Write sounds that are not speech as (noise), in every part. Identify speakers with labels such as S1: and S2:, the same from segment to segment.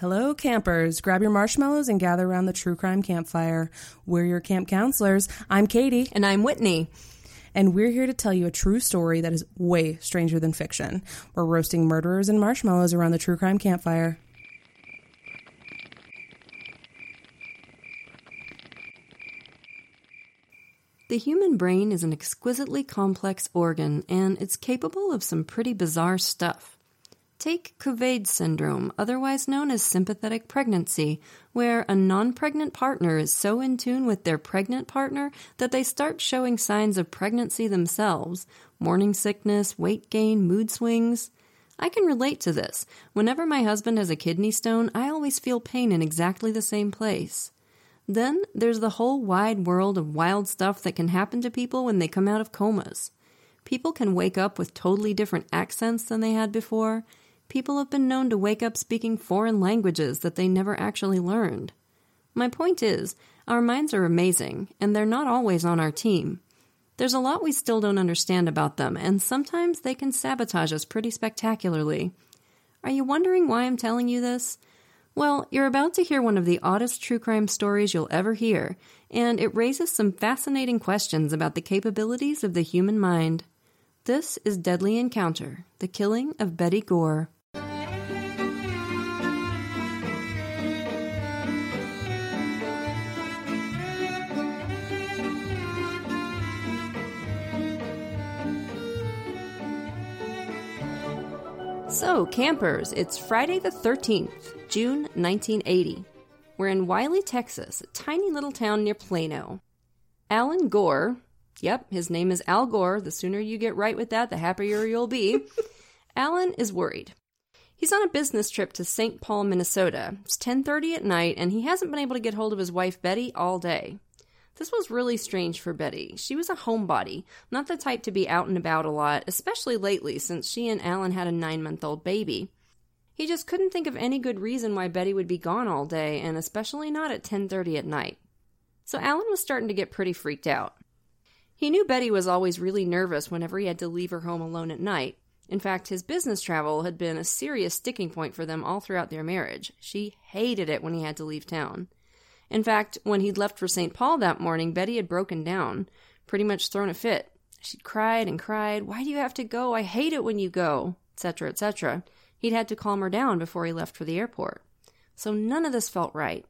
S1: Hello, campers. Grab your marshmallows and gather around the true crime campfire. We're your camp counselors. I'm Katie.
S2: And I'm Whitney.
S1: And we're here to tell you a true story that is way stranger than fiction. We're roasting murderers and marshmallows around the true crime campfire.
S3: The human brain is an exquisitely complex organ, and it's capable of some pretty bizarre stuff. Take Couvade syndrome, otherwise known as sympathetic pregnancy, where a non pregnant partner is so in tune with their pregnant partner that they start showing signs of pregnancy themselves morning sickness, weight gain, mood swings. I can relate to this. Whenever my husband has a kidney stone, I always feel pain in exactly the same place. Then there's the whole wide world of wild stuff that can happen to people when they come out of comas. People can wake up with totally different accents than they had before. People have been known to wake up speaking foreign languages that they never actually learned. My point is, our minds are amazing, and they're not always on our team. There's a lot we still don't understand about them, and sometimes they can sabotage us pretty spectacularly. Are you wondering why I'm telling you this? Well, you're about to hear one of the oddest true crime stories you'll ever hear, and it raises some fascinating questions about the capabilities of the human mind. This is Deadly Encounter The Killing of Betty Gore. So, campers, it's Friday the 13th, June 1980. We're in Wylie, Texas, a tiny little town near Plano. Alan Gore, yep, his name is Al Gore. The sooner you get right with that, the happier you'll be. (laughs) Alan is worried. He's on a business trip to St. Paul, Minnesota. It's 10:30 at night and he hasn't been able to get hold of his wife Betty all day. This was really strange for Betty. She was a homebody, not the type to be out and about a lot, especially lately since she and Alan had a nine month old baby. He just couldn't think of any good reason why Betty would be gone all day, and especially not at 10:30 at night. So Alan was starting to get pretty freaked out. He knew Betty was always really nervous whenever he had to leave her home alone at night. In fact, his business travel had been a serious sticking point for them all throughout their marriage. She hated it when he had to leave town. In fact, when he'd left for St. Paul that morning, Betty had broken down, pretty much thrown a fit. She'd cried and cried, Why do you have to go? I hate it when you go, etc., etc. He'd had to calm her down before he left for the airport. So none of this felt right.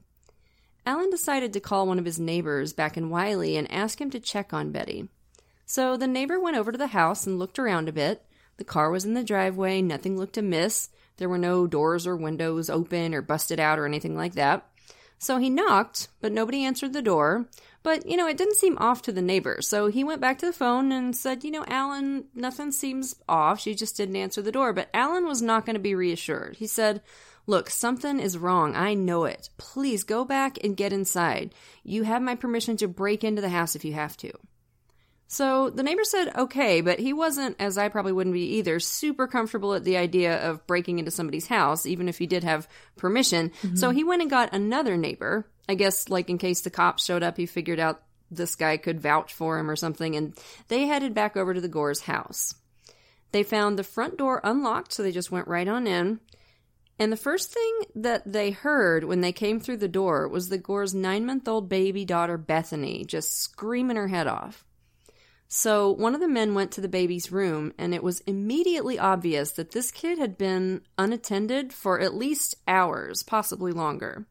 S3: Alan decided to call one of his neighbors back in Wylie and ask him to check on Betty. So the neighbor went over to the house and looked around a bit. The car was in the driveway, nothing looked amiss. There were no doors or windows open or busted out or anything like that. So he knocked, but nobody answered the door. But, you know, it didn't seem off to the neighbor. So he went back to the phone and said, you know, Alan, nothing seems off. She just didn't answer the door. But Alan was not going to be reassured. He said, Look, something is wrong. I know it. Please go back and get inside. You have my permission to break into the house if you have to. So the neighbor said okay, but he wasn't, as I probably wouldn't be either, super comfortable at the idea of breaking into somebody's house, even if he did have permission. Mm-hmm. So he went and got another neighbor. I guess, like, in case the cops showed up, he figured out this guy could vouch for him or something, and they headed back over to the Gore's house. They found the front door unlocked, so they just went right on in. And the first thing that they heard when they came through the door was the Gore's nine month old baby daughter, Bethany, just screaming her head off. So one of the men went to the baby's room, and it was immediately obvious that this kid had been unattended for at least hours, possibly longer.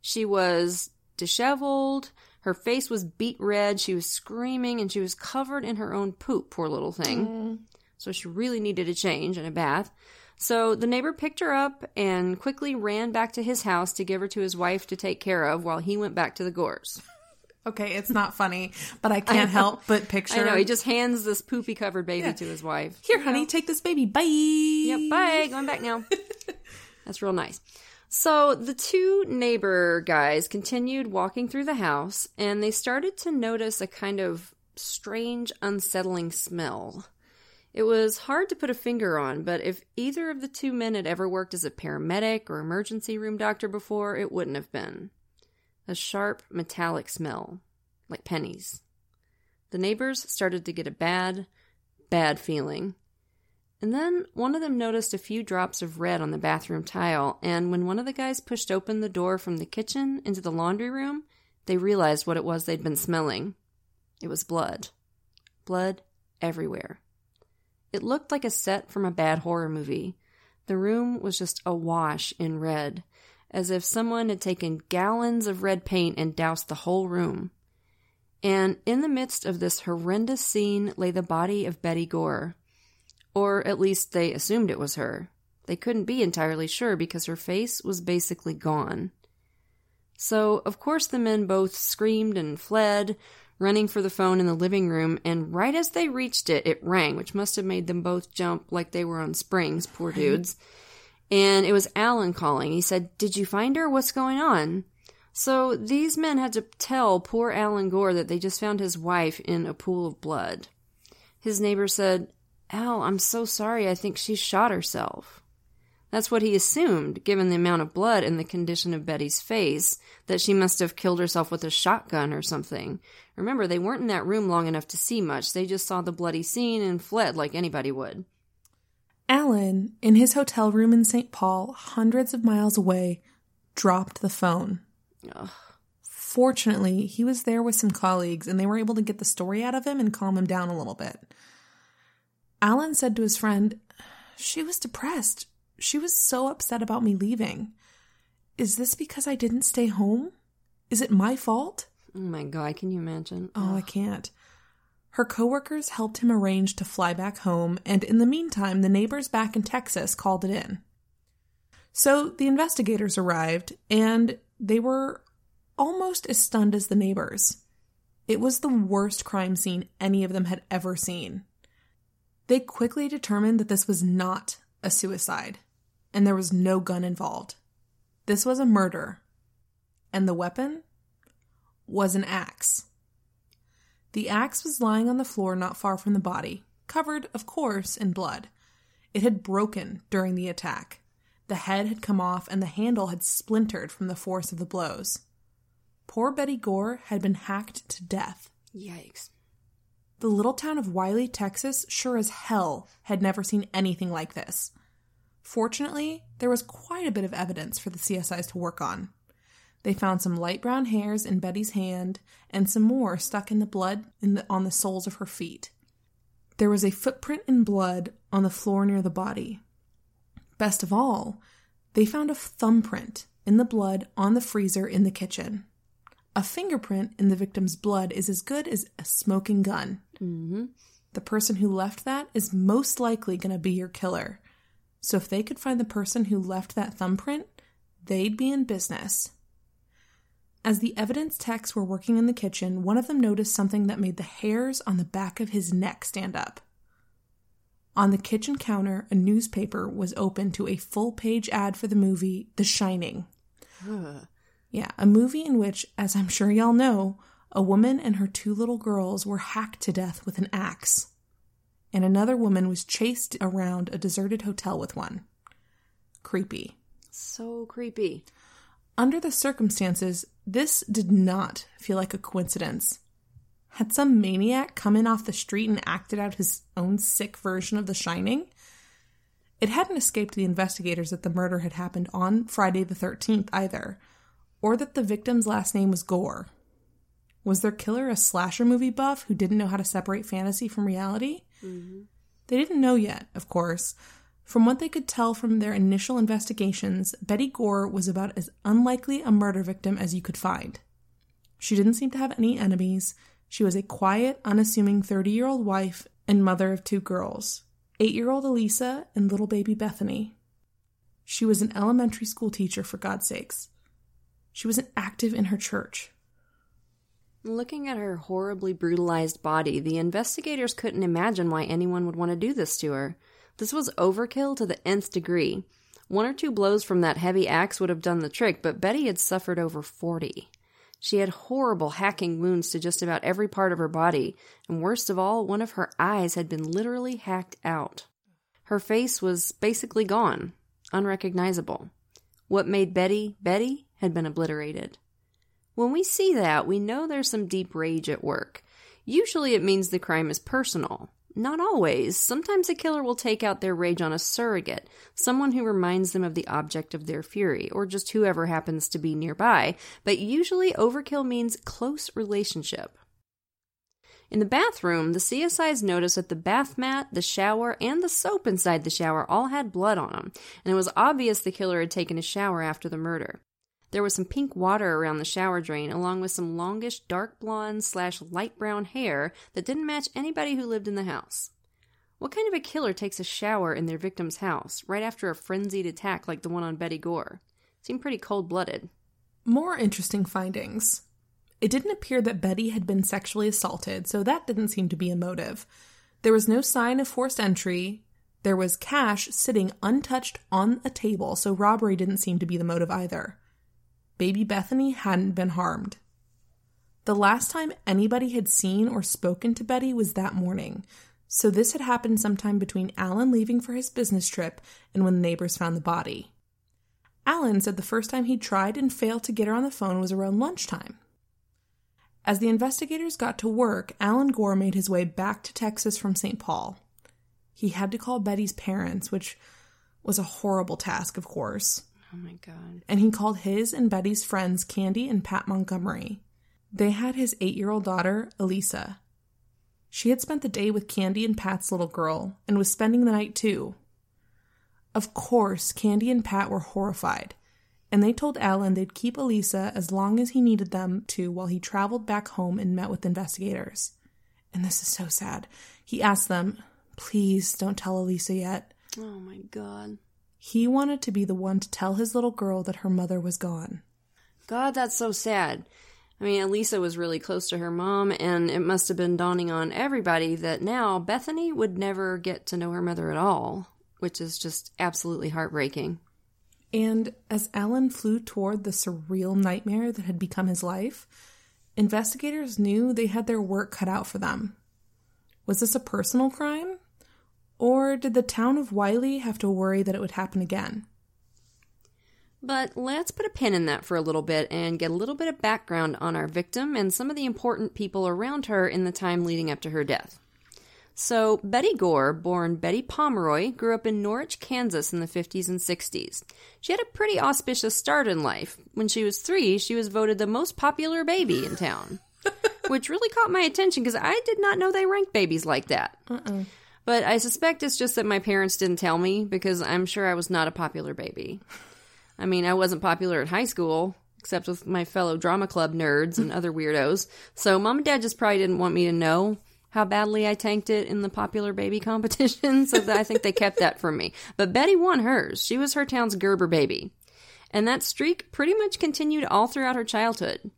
S3: She was disheveled, her face was beet red, she was screaming, and she was covered in her own poop, poor little thing.
S1: Mm.
S3: So she really needed a change and a bath. So the neighbor picked her up and quickly ran back to his house to give her to his wife to take care of while he went back to the Gores.
S1: Okay, it's not funny, but I (laughs) can't help but picture.
S3: I know, he just hands this poopy covered baby
S1: Yeah.
S3: to his wife.
S1: Here, honey, take this baby. Bye.
S3: Yep, bye. Going back now. (laughs) That's real nice. So the two neighbor guys continued walking through the house and they started to notice a kind of strange, unsettling smell. It was hard to put a finger on, but if either of the two men had ever worked as a paramedic or emergency room doctor before, it wouldn't have been. A sharp, metallic smell, like pennies. The neighbors started to get a bad, bad feeling. And then one of them noticed a few drops of red on the bathroom tile, and when one of the guys pushed open the door from the kitchen into the laundry room, they realized what it was they'd been smelling. It was blood. Blood everywhere. It looked like a set from a bad horror movie. The room was just awash in red, as if someone had taken gallons of red paint and doused the whole room. And in the midst of this horrendous scene lay the body of Betty Gore. Or at least they assumed it was her. They couldn't be entirely sure because her face was basically gone. So, of course, the men both screamed and fled, running for the phone in the living room, and right as they reached it, it rang, which must have made them both jump like they were on springs, poor dudes. And it was Alan calling. He said, Did you find her? What's going on? So these men had to tell poor Alan Gore that they just found his wife in a pool of blood. His neighbor said, Al, I'm so sorry. I think she shot herself. That's what he assumed, given the amount of blood and the condition of Betty's face, that she must have killed herself with a shotgun or something. Remember, they weren't in that room long enough to see much. They just saw the bloody scene and fled like anybody would.
S1: Alan, in his hotel room in St. Paul, hundreds of miles away, dropped the phone.
S3: Ugh.
S1: Fortunately, he was there with some colleagues and they were able to get the story out of him and calm him down a little bit. Alan said to his friend, She was depressed. She was so upset about me leaving. Is this because I didn't stay home? Is it my fault?
S3: Oh my god, can you imagine?
S1: Oh, I can't. Her coworkers helped him arrange to fly back home, and in the meantime, the neighbors back in Texas called it in. So the investigators arrived, and they were almost as stunned as the neighbors. It was the worst crime scene any of them had ever seen. They quickly determined that this was not a suicide, and there was no gun involved. This was a murder, and the weapon was an axe. The axe was lying on the floor not far from the body, covered, of course, in blood. It had broken during the attack. The head had come off and the handle had splintered from the force of the blows. Poor Betty Gore had been hacked to death.
S3: Yikes.
S1: The little town of Wylie, Texas, sure as hell had never seen anything like this. Fortunately, there was quite a bit of evidence for the CSIs to work on. They found some light brown hairs in Betty's hand and some more stuck in the blood in the, on the soles of her feet. There was a footprint in blood on the floor near the body. Best of all, they found a thumbprint in the blood on the freezer in the kitchen. A fingerprint in the victim's blood is as good as a smoking gun.
S3: Mm-hmm.
S1: The person who left that is most likely going to be your killer. So if they could find the person who left that thumbprint, they'd be in business. As the evidence techs were working in the kitchen, one of them noticed something that made the hairs on the back of his neck stand up. On the kitchen counter, a newspaper was open to a full page ad for the movie The Shining. Yeah, a movie in which, as I'm sure y'all know, a woman and her two little girls were hacked to death with an axe. And another woman was chased around a deserted hotel with one. Creepy.
S3: So creepy.
S1: Under the circumstances, this did not feel like a coincidence. Had some maniac come in off the street and acted out his own sick version of The Shining? It hadn't escaped the investigators that the murder had happened on Friday the 13th either, or that the victim's last name was Gore. Was their killer a slasher movie buff who didn't know how to separate fantasy from reality?
S3: Mm-hmm.
S1: They didn't know yet, of course. From what they could tell from their initial investigations, Betty Gore was about as unlikely a murder victim as you could find. She didn't seem to have any enemies. She was a quiet, unassuming 30 year old wife and mother of two girls eight year old Elisa and little baby Bethany. She was an elementary school teacher, for God's sakes. She was active in her church.
S3: Looking at her horribly brutalized body, the investigators couldn't imagine why anyone would want to do this to her. This was overkill to the nth degree. One or two blows from that heavy axe would have done the trick, but Betty had suffered over 40. She had horrible hacking wounds to just about every part of her body, and worst of all, one of her eyes had been literally hacked out. Her face was basically gone, unrecognizable. What made Betty Betty had been obliterated. When we see that, we know there's some deep rage at work. Usually it means the crime is personal. Not always. Sometimes a killer will take out their rage on a surrogate, someone who reminds them of the object of their fury, or just whoever happens to be nearby, but usually overkill means close relationship. In the bathroom, the CSIs noticed that the bath mat, the shower, and the soap inside the shower all had blood on them, and it was obvious the killer had taken a shower after the murder. There was some pink water around the shower drain, along with some longish dark blonde slash light brown hair that didn't match anybody who lived in the house. What kind of a killer takes a shower in their victim's house right after a frenzied attack like the one on Betty Gore? Seemed pretty cold blooded.
S1: More interesting findings. It didn't appear that Betty had been sexually assaulted, so that didn't seem to be a motive. There was no sign of forced entry. There was cash sitting untouched on a table, so robbery didn't seem to be the motive either baby Bethany hadn't been harmed. The last time anybody had seen or spoken to Betty was that morning, so this had happened sometime between Alan leaving for his business trip and when the neighbors found the body. Alan said the first time he tried and failed to get her on the phone was around lunchtime. As the investigators got to work, Alan Gore made his way back to Texas from St. Paul. He had to call Betty's parents, which was a horrible task, of course.
S3: Oh my God.
S1: And he called his and Betty's friends Candy and Pat Montgomery. They had his eight year old daughter, Elisa. She had spent the day with Candy and Pat's little girl and was spending the night too. Of course, Candy and Pat were horrified, and they told Alan they'd keep Elisa as long as he needed them to while he traveled back home and met with investigators. And this is so sad. He asked them, Please don't tell Elisa yet.
S3: Oh my God.
S1: He wanted to be the one to tell his little girl that her mother was gone.
S3: God, that's so sad. I mean, Elisa was really close to her mom, and it must have been dawning on everybody that now Bethany would never get to know her mother at all, which is just absolutely heartbreaking.
S1: And as Alan flew toward the surreal nightmare that had become his life, investigators knew they had their work cut out for them. Was this a personal crime? Or did the town of Wylie have to worry that it would happen again?
S3: But let's put a pin in that for a little bit and get a little bit of background on our victim and some of the important people around her in the time leading up to her death. So, Betty Gore, born Betty Pomeroy, grew up in Norwich, Kansas in the 50s and 60s. She had a pretty auspicious start in life. When she was three, she was voted the most popular baby in town, (laughs) which really caught my attention because I did not know they ranked babies like that.
S1: Uh-uh.
S3: But I suspect it's just that my parents didn't tell me because I'm sure I was not a popular baby. I mean, I wasn't popular at high school, except with my fellow drama club nerds and other weirdos. So mom and dad just probably didn't want me to know how badly I tanked it in the popular baby (laughs) competition, so that I think they kept that from me. But Betty won hers. She was her town's Gerber baby. And that streak pretty much continued all throughout her childhood.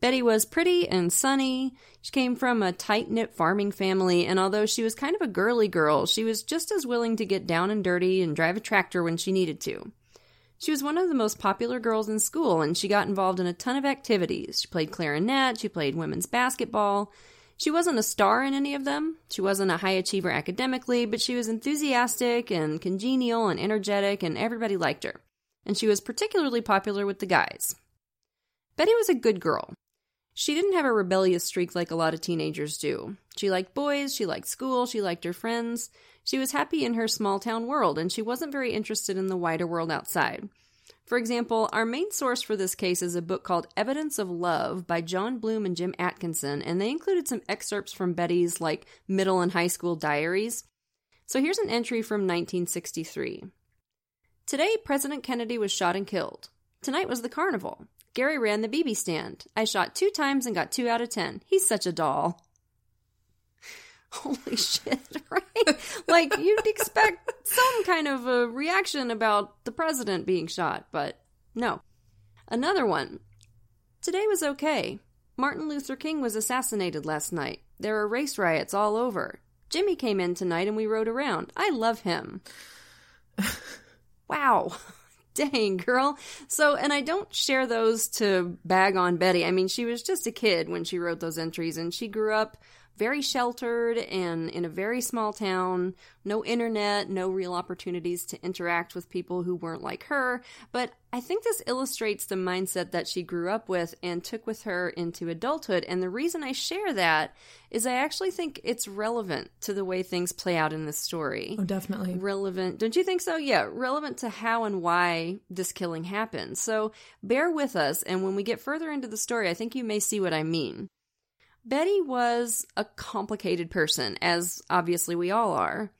S3: Betty was pretty and sunny. She came from a tight knit farming family, and although she was kind of a girly girl, she was just as willing to get down and dirty and drive a tractor when she needed to. She was one of the most popular girls in school, and she got involved in a ton of activities. She played clarinet, she played women's basketball. She wasn't a star in any of them. She wasn't a high achiever academically, but she was enthusiastic and congenial and energetic, and everybody liked her. And she was particularly popular with the guys. Betty was a good girl. She didn't have a rebellious streak like a lot of teenagers do. She liked boys, she liked school, she liked her friends. She was happy in her small town world, and she wasn't very interested in the wider world outside. For example, our main source for this case is a book called Evidence of Love by John Bloom and Jim Atkinson, and they included some excerpts from Betty's like middle and high school diaries. So here's an entry from 1963. Today, President Kennedy was shot and killed. Tonight was the carnival. Gary ran the BB stand. I shot two times and got two out of ten. He's such a doll. (laughs) Holy shit, (laughs) right? like, you'd expect some kind of a reaction about the president being shot, but no. Another one. Today was okay. Martin Luther King was assassinated last night. There are race riots all over. Jimmy came in tonight and we rode around. I love him. (laughs) wow. Dang, girl. So, and I don't share those to bag on Betty. I mean, she was just a kid when she wrote those entries and she grew up very sheltered and in a very small town, no internet, no real opportunities to interact with people who weren't like her. But I think this illustrates the mindset that she grew up with and took with her into adulthood. And the reason I share that is I actually think it's relevant to the way things play out in this story.
S1: Oh, definitely.
S3: Relevant. Don't you think so? Yeah, relevant to how and why this killing happened. So bear with us. And when we get further into the story, I think you may see what I mean. Betty was a complicated person, as obviously we all are.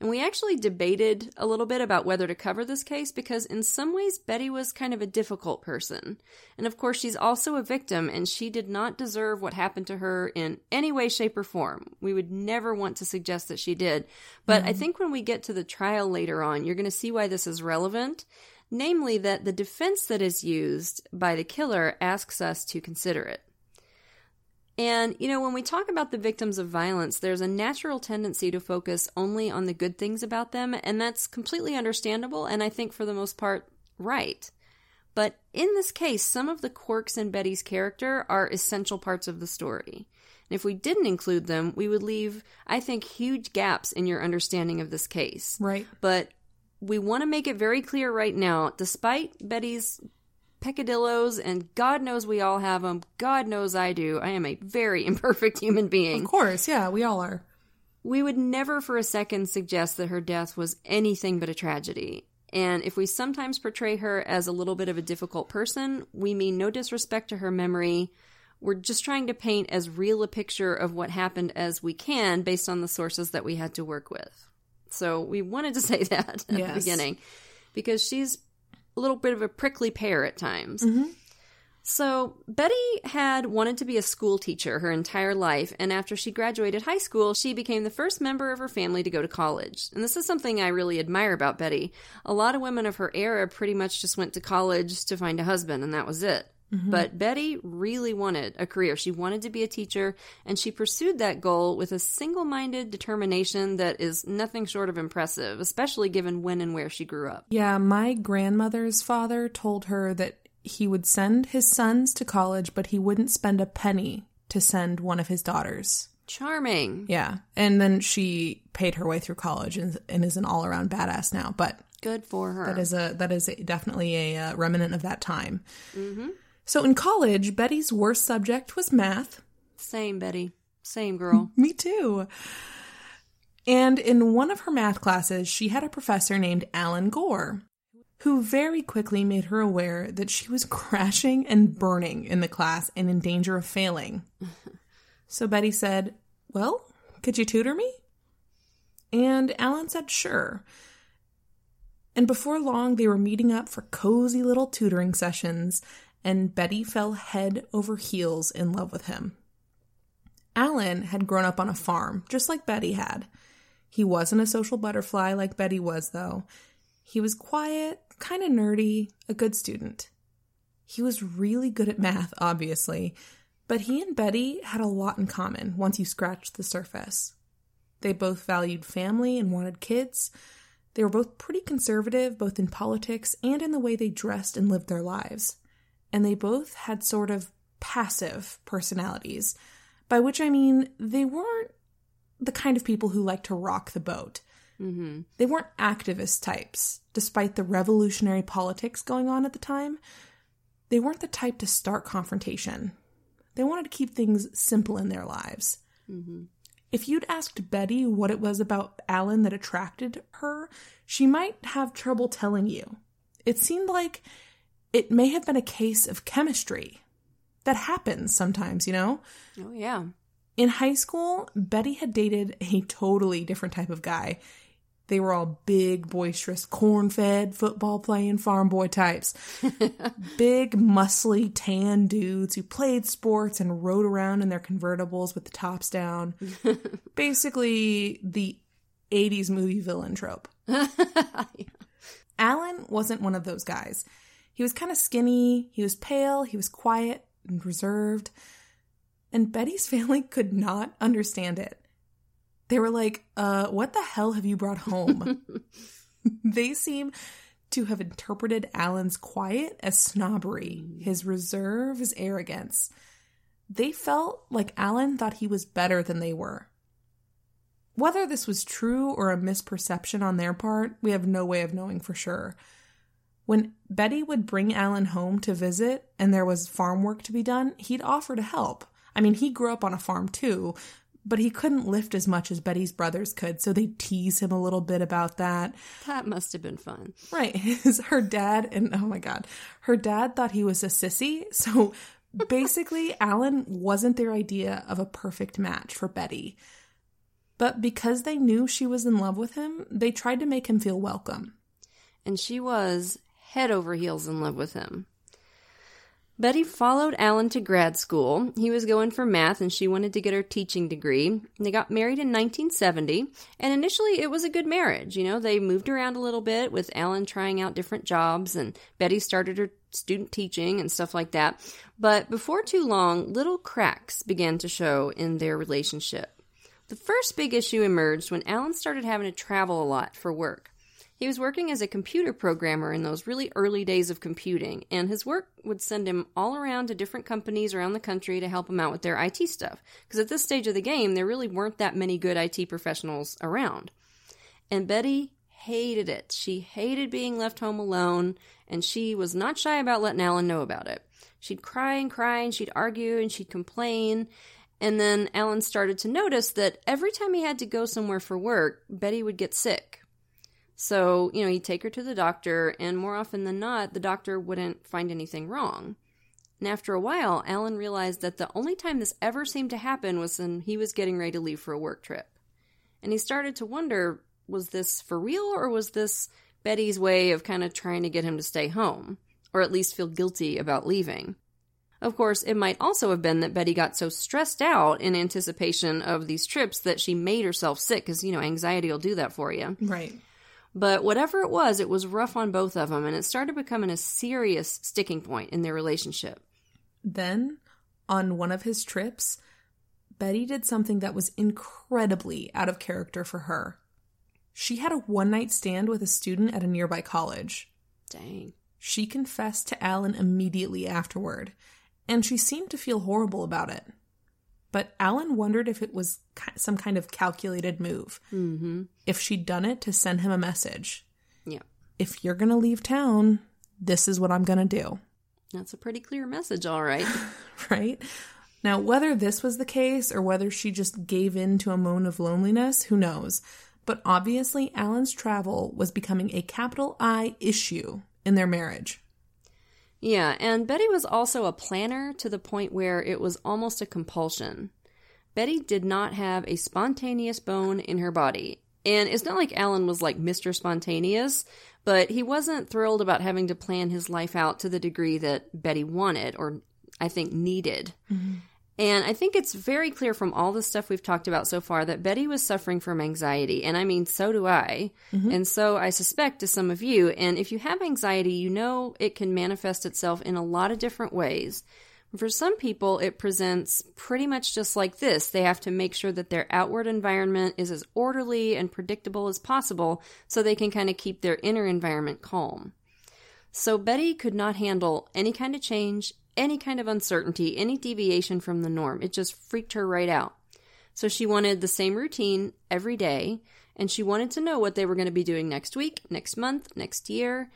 S3: And we actually debated a little bit about whether to cover this case because, in some ways, Betty was kind of a difficult person. And of course, she's also a victim, and she did not deserve what happened to her in any way, shape, or form. We would never want to suggest that she did. But mm-hmm. I think when we get to the trial later on, you're going to see why this is relevant. Namely, that the defense that is used by the killer asks us to consider it. And, you know, when we talk about the victims of violence, there's a natural tendency to focus only on the good things about them, and that's completely understandable, and I think for the most part, right. But in this case, some of the quirks in Betty's character are essential parts of the story. And if we didn't include them, we would leave, I think, huge gaps in your understanding of this case.
S1: Right.
S3: But we want to make it very clear right now despite Betty's peccadillos, and God knows we all have them. God knows I do. I am a very (laughs) imperfect human being.
S1: Of course, yeah, we all are.
S3: We would never for a second suggest that her death was anything but a tragedy. And if we sometimes portray her as a little bit of a difficult person, we mean no disrespect to her memory. We're just trying to paint as real a picture of what happened as we can based on the sources that we had to work with. So we wanted to (laughs) say that at yes. the beginning because she's a little bit of a prickly pear at times.
S1: Mm-hmm.
S3: So, Betty had wanted to be a school teacher her entire life, and after she graduated high school, she became the first member of her family to go to college. And this is something I really admire about Betty. A lot of women of her era pretty much just went to college to find a husband, and that was it. Mm-hmm. But Betty really wanted a career. She wanted to be a teacher, and she pursued that goal with a single minded determination that is nothing short of impressive, especially given when and where she grew up.
S1: Yeah, my grandmother's father told her that he would send his sons to college, but he wouldn't spend a penny to send one of his daughters.
S3: Charming.
S1: Yeah. And then she paid her way through college and, and is an all around badass now. But
S3: good for her.
S1: That is a that is a, definitely a uh, remnant of that time.
S3: Mm-hmm.
S1: So in college, Betty's worst subject was math.
S3: Same, Betty. Same girl. (laughs)
S1: Me too. And in one of her math classes, she had a professor named Alan Gore, who very quickly made her aware that she was (laughs) crashing and burning in the class and in danger of failing. (laughs) so Betty said, Well, could you tutor me? And Alan said, Sure. And before long, they were meeting up for cozy little tutoring sessions and Betty fell head over heels in love with him. Alan had grown up on a farm, just like Betty had. He wasn't a social butterfly like Betty was, though. He was quiet, kind of nerdy, a good student. He was really good at math, obviously, but he and Betty had a lot in common once you scratched the surface. They both valued family and wanted kids. They were both pretty conservative, both in politics and in the way they dressed and lived their lives and they both had sort of passive personalities, by which I mean they weren't the kind of people who like to rock the boat.
S3: Mm-hmm.
S1: They weren't activist types, despite the revolutionary politics going on at the time. They weren't the type to start confrontation. They wanted to keep things simple in their lives.
S3: Mm-hmm.
S1: If you'd asked Betty what it was about Alan that attracted her, she might have trouble telling you. It seemed like it may have been a case of chemistry. That happens sometimes, you know?
S3: Oh, yeah.
S1: In high school, Betty had dated a totally different type of guy. They were all big, boisterous, corn fed, football playing farm boy types. (laughs) big, muscly, tan dudes who played sports and rode around in their convertibles with the tops down. (laughs) Basically, the 80s movie villain trope. (laughs) Alan wasn't one of those guys. He was kind of skinny, he was pale, he was quiet and reserved. And Betty's (laughs) family could not understand it. They were like, uh, what the hell have you brought home? (laughs) they seem to have interpreted Alan's quiet as snobbery, his reserve as arrogance. They felt like Alan thought he was better than they were. Whether this was true or a misperception on their part, we have no way of knowing for sure. When Betty would bring Alan home to visit and there was farm work to be done, he'd offer to help. I mean, he grew up on a farm too, but he couldn't lift as much as Betty's brothers could, so they tease him a little bit about that.
S3: That must have been fun.
S1: Right. (laughs) her dad, and oh my God, her dad thought he was a sissy, so basically, (laughs) Alan wasn't their idea of a perfect match for Betty. But because they knew she was in love with him, they tried to make him feel welcome.
S3: And she was head over heels in love with him. Betty followed Alan to grad school. He was going for math and she wanted to get her teaching degree. They got married in 1970, and initially it was a good marriage. You know, they moved around a little bit with Alan trying out different jobs, and Betty started her student teaching and stuff like that. But before too long, little cracks began to show in their relationship. The first big issue emerged when Alan started having to travel a lot for work. He was working as a computer programmer in those really early days of computing, and his work would send him all around to different companies around the country to help him out with their IT stuff. Because at this stage of the game, there really weren't that many good IT professionals around. And Betty hated it. She hated being left home alone, and she was not shy about letting Alan know about it. She'd cry and cry, and she'd argue, and she'd complain. And then Alan started to notice that every time he had to go somewhere for work, Betty would get sick so, you know, he'd take her to the doctor, and more often than not, the doctor wouldn't find anything wrong. And after a while, Alan realized that the only time this ever seemed to happen was when he was getting ready to leave for a work trip. And he started to wonder was this for real, or was this Betty's way of kind of trying to get him to stay home, or at least feel guilty about leaving? Of course, it might also have been that Betty got so stressed out in anticipation of these trips that she made herself sick, because, you know, anxiety will do that for you.
S1: Right.
S3: But whatever it was, it was rough on both of them, and it started becoming a serious sticking point in their relationship.
S1: Then, on one of his trips, Betty did something that was incredibly out of character for her. She had a one night stand with a student at a nearby college.
S3: Dang.
S1: She confessed to Alan immediately afterward, and she seemed to feel horrible about it but Alan wondered if it was some kind of calculated move.
S3: Mm-hmm.
S1: If she'd done it to send him a message.
S3: Yeah.
S1: If you're going to leave town, this is what I'm going to do.
S3: That's a pretty clear message, all right. (laughs)
S1: right? Now, whether this was the case or whether she just gave in to a moan of loneliness, who knows? But obviously, Alan's travel was becoming a capital I issue in their marriage.
S3: Yeah, and Betty was also a planner to the point where it was almost a compulsion. Betty did not have a spontaneous bone in her body. And it's not like Alan was like Mr. Spontaneous, but he wasn't thrilled about having to plan his life out to the degree that Betty wanted, or I think needed.
S1: Mm-hmm.
S3: And I think it's very clear from all the stuff we've talked about so far that Betty was suffering from anxiety. And I mean, so do I.
S1: Mm-hmm.
S3: And so I suspect to some of you. And if you have anxiety, you know it can manifest itself in a lot of different ways. For some people, it presents pretty much just like this. They have to make sure that their outward environment is as orderly and predictable as possible so they can kind of keep their inner environment calm. So Betty could not handle any kind of change, any kind of uncertainty, any deviation from the norm. It just freaked her right out. So she wanted the same routine every day, and she wanted to know what they were going to be doing next week, next month, next year.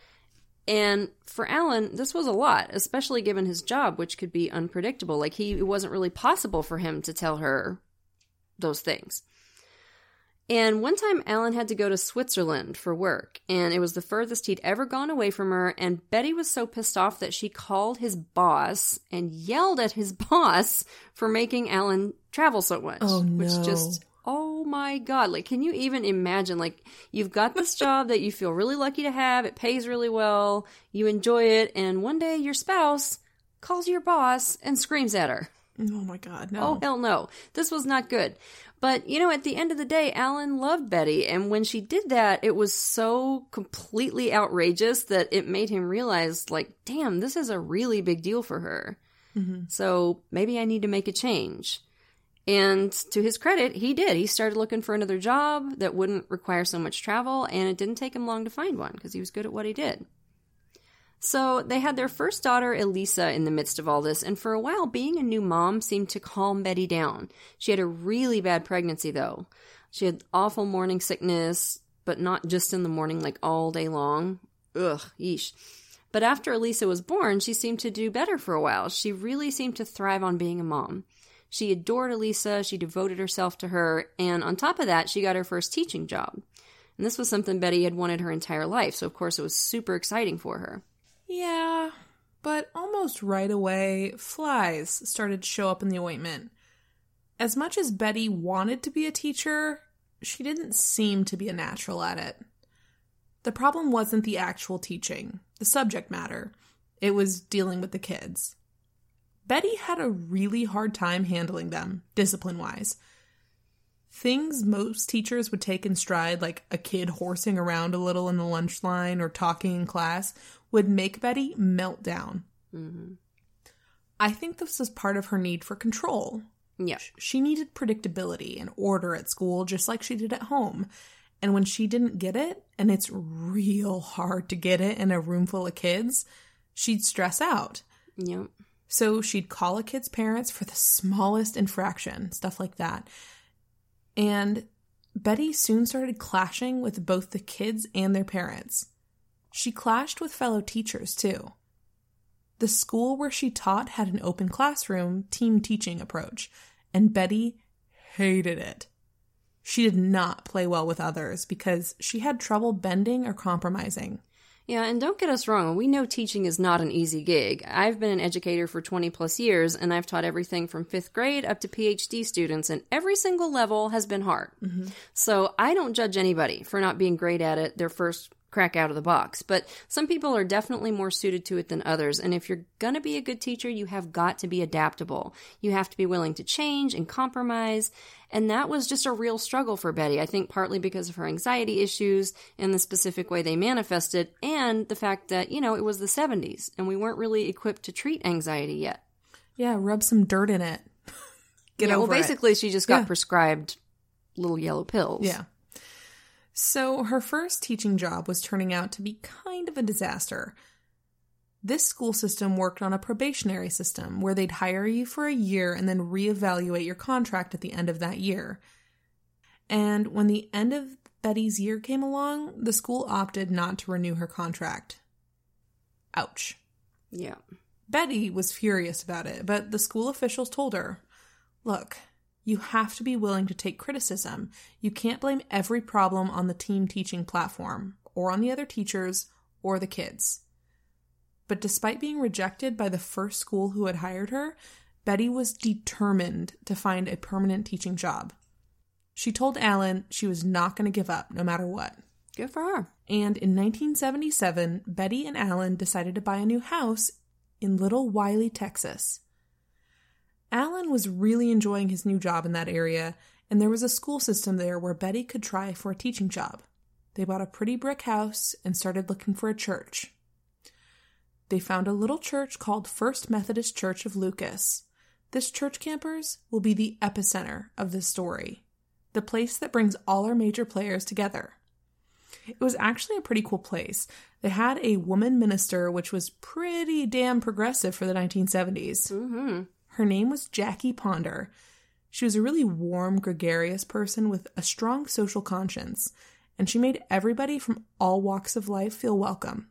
S3: And for Alan, this was a lot, especially given his job, which could be unpredictable. Like he, it wasn't really possible for him to tell her those things. And one time, Alan had to go to Switzerland for work, and it was the furthest he'd ever gone away from her. And Betty was so pissed off that she called his boss and yelled at his (laughs) boss for making Alan travel so much.
S1: Oh, no.
S3: Which just, oh my God. Like, can you even imagine? Like, you've got this job that you feel really lucky to have, it pays really well, you enjoy it, and one day your spouse calls your boss and screams at her.
S1: Oh my God, no.
S3: Oh, hell no. This was not good. But, you know, at the end of the day, Alan loved Betty. And when she did that, it was so completely outrageous that it made him realize, like, damn, this is a really big deal for her.
S1: Mm-hmm.
S3: So maybe I need to make a change. And to his credit, he did. He started looking for another job that wouldn't require so much travel, and it didn't take him long to find one because he was good at what he did. So they had their first daughter, Elisa, in the midst of all this, and for a while, being a new mom seemed to calm Betty down. She had a really bad pregnancy, though. She had awful morning sickness, but not just in the morning, like all day long. Ugh, yeesh. But after Elisa was born, she seemed to do better for a while. She really seemed to thrive on being a mom. She adored Elisa, she devoted herself to her, and on top of that, she got her first teaching job. And this was something Betty had wanted her entire life, so of course it was super exciting for her.
S1: Yeah, but almost right away, flies started to show up in the ointment. As much as Betty wanted to be a teacher, she didn't seem to be a natural at it. The problem wasn't the actual teaching, the subject matter. It was dealing with the kids. Betty had a really hard time handling them, discipline wise. Things most teachers would take in stride, like a kid horsing around a little in the lunch line or talking in class, would make Betty melt down.
S3: Mm-hmm.
S1: I think this was part of her need for control.
S3: Yeah.
S1: She needed predictability and order at school, just like she did at home. And when she didn't get it, and it's real hard to get it in a room full of kids, she'd stress out.
S3: Yep.
S1: So she'd call a kid's parents for the smallest infraction, stuff like that. And Betty soon started clashing with both the kids and their parents. She clashed with fellow teachers, too. The school where she taught had an open classroom, team teaching approach, and Betty hated it. She did not play well with others because she had trouble bending or compromising.
S3: Yeah, and don't get us wrong, we know teaching is not an easy gig. I've been an educator for 20 plus years, and I've taught everything from fifth grade up to PhD students, and every single level has been hard.
S1: Mm-hmm.
S3: So I don't judge anybody for not being great at it their first crack out of the box. But some people are definitely more suited to it than others. And if you're going to be a good teacher, you have got to be adaptable. You have to be willing to change and compromise. And that was just a real struggle for Betty. I think partly because of her anxiety issues and the specific way they manifested, and the fact that, you know, it was the 70s and we weren't really equipped to treat anxiety yet.
S1: Yeah, rub some dirt in it. (laughs) Get
S3: yeah,
S1: over
S3: well, basically,
S1: it.
S3: she just got
S1: Yeah.
S3: prescribed little yellow pills.
S1: Yeah. So her first teaching job was turning out to be kind of a disaster. This school system worked on a probationary system where they'd hire you for a year and then reevaluate your contract at the end of that year. And when the end of Betty's year came along, the school opted not to renew her contract. Ouch.
S3: Yeah.
S1: Betty was furious about it, but the school officials told her, Look, you have to be willing to take criticism. You can't blame every problem on the team teaching platform, or on the other teachers, or the kids. But despite being rejected by the first school who had hired her, Betty was determined to find a permanent teaching job. She told Alan she was not going to give up no matter what.
S3: Good for her.
S1: And in 1977, Betty and Alan decided to buy a new house in Little Wylie, Texas. Alan was really enjoying his new job in that area, and there was a school system there where Betty could try for a teaching job. They bought a pretty brick house and started looking for a church. They found a little church called First Methodist Church of Lucas. This church campers will be the epicenter of this story, the place that brings all our major players together. It was actually a pretty cool place. They had a woman minister, which was pretty damn progressive for the 1970s.
S3: Mm-hmm.
S1: Her name was Jackie Ponder. She was a really warm, gregarious person with a strong social conscience, and she made everybody from all walks of life feel welcome.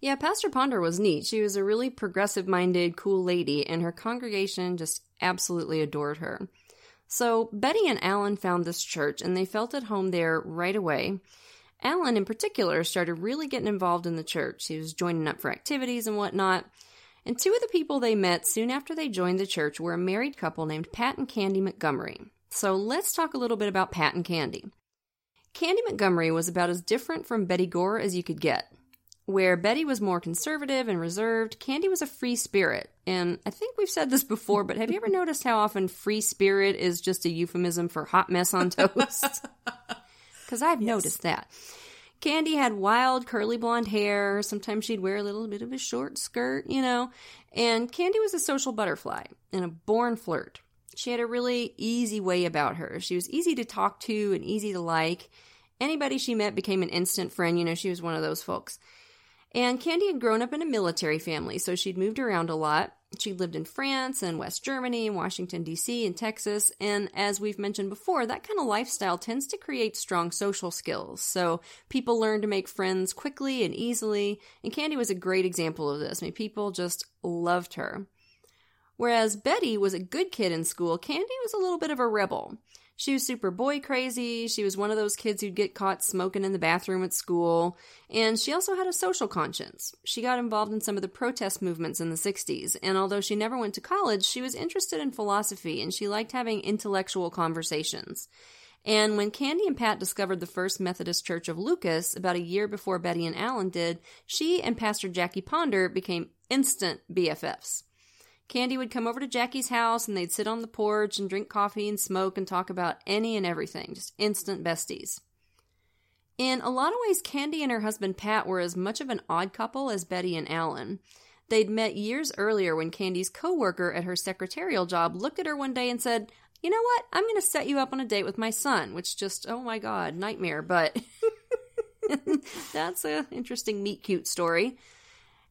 S3: Yeah, Pastor Ponder was neat. She was a really progressive minded, cool lady, and her congregation just absolutely adored her. So Betty and Alan found this church and they felt at home there right away. Alan, in particular, started really getting involved in the church. He was joining up for activities and whatnot. And two of the people they met soon after they joined the church were a married couple named Pat and Candy Montgomery. So let's talk a little bit about Pat and Candy. Candy Montgomery was about as different from Betty Gore as you could get. Where Betty was more conservative and reserved, Candy was a free spirit. And I think we've said this before, but have you ever noticed how often free spirit is just a euphemism for hot mess on toast? (laughs) Because I've yes. noticed that. Candy had wild curly blonde hair. Sometimes she'd wear a little bit of a short skirt, you know. And Candy was a social butterfly and a born flirt. She had a really easy way about her. She was easy to talk to and easy to like. Anybody she met became an instant friend. You know, she was one of those folks. And Candy had grown up in a military family, so she'd moved around a lot. She lived in France and West Germany, and Washington, D.C., and Texas. And as we've mentioned before, that kind of lifestyle tends to create strong social skills. So people learn to make friends quickly and easily. And Candy was a great example of this. I mean, people just loved her. Whereas Betty was a good kid in school, Candy was a little bit of a rebel. She was super boy crazy. She was one of those kids who'd get caught smoking in the bathroom at school. And she also had a social conscience. She got involved in some of the protest movements in the 60s. And although she never went to college, she was interested in philosophy and she liked having intellectual conversations. And when Candy and Pat discovered the First Methodist Church of Lucas about a year before Betty and Alan did, she and Pastor Jackie Ponder became instant BFFs. Candy would come over to Jackie's house and they'd sit on the porch and drink coffee and smoke and talk about any and everything, just instant besties. In a lot of ways, Candy and her husband Pat were as much of an odd couple as Betty and Alan. They'd met years earlier when Candy's coworker at her secretarial job looked at her one day and said, You know what? I'm going to set you up on a date with my son, which just, oh my god, nightmare, but (laughs) that's an interesting meet cute story.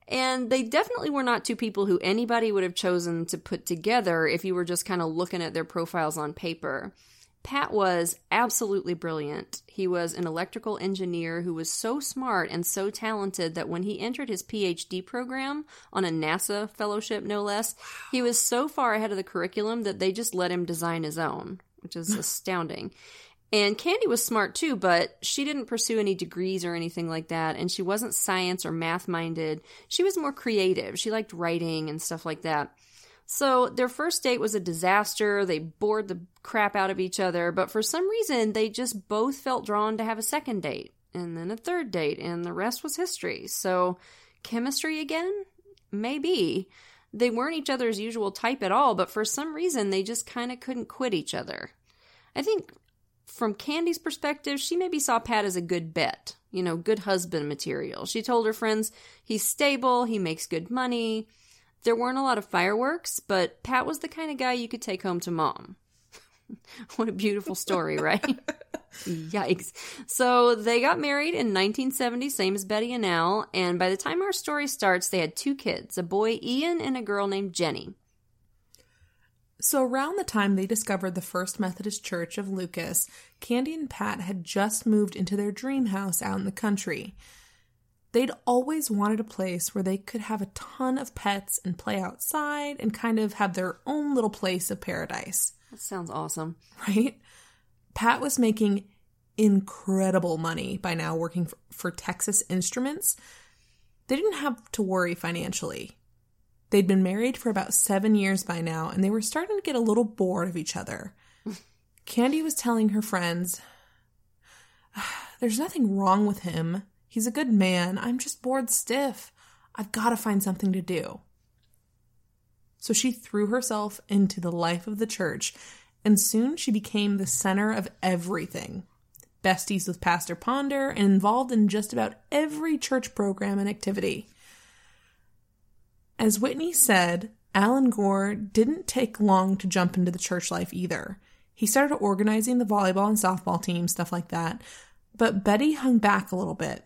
S3: And they definitely were not two people who anybody would have chosen to put together if you were just kind of looking at their profiles on paper. Pat was absolutely brilliant. He was an electrical engineer who was so smart and so talented that when he entered his PhD program on a NASA fellowship, no less, he was so far ahead of the curriculum that they just let him design his own, which is (laughs) astounding. And Candy was smart too, but she didn't pursue any degrees or anything like that, and she wasn't science or math minded. She was more creative. She liked writing and stuff like that. So their first date was a disaster. They bored the crap out of each other, but for some reason, they just both felt drawn to have a second date, and then a third date, and the rest was history. So, chemistry again? Maybe. They weren't each other's usual type at all, but for some reason, they just kind of couldn't quit each other. I think from Candy's perspective, she maybe saw Pat as a good bet, you know, good husband material. She told her friends, he's stable, he makes good money. There weren't a lot of fireworks, but Pat was the kind of guy you could take home to mom. (laughs) what a beautiful story, right? (laughs) Yikes. So they got married in 1970, same as Betty and Al, and by the time our story starts, they had two kids a boy, Ian, and a girl named Jenny.
S1: So, around the time they discovered the First Methodist Church of Lucas, Candy and Pat had just moved into their dream house out in the country. They'd always wanted a place where they could have a ton of pets and play outside and kind of have their own little place of paradise.
S3: That sounds awesome.
S1: Right? Pat was making incredible money by now working for, for Texas Instruments. They didn't have to worry financially. They'd been married for about seven years by now, and they were starting to get a little bored of each other. (laughs) Candy was telling her friends, (sighs) There's nothing wrong with him. He's a good man. I'm just bored stiff. I've got to find something to do. So she threw herself into the life of the church, and soon she became the center of everything. Besties with Pastor Ponder and involved in just about every church program and activity. As Whitney said, Alan Gore didn't take long to jump into the church life either. He started organizing the volleyball and softball team, stuff like that. But Betty hung back a little bit.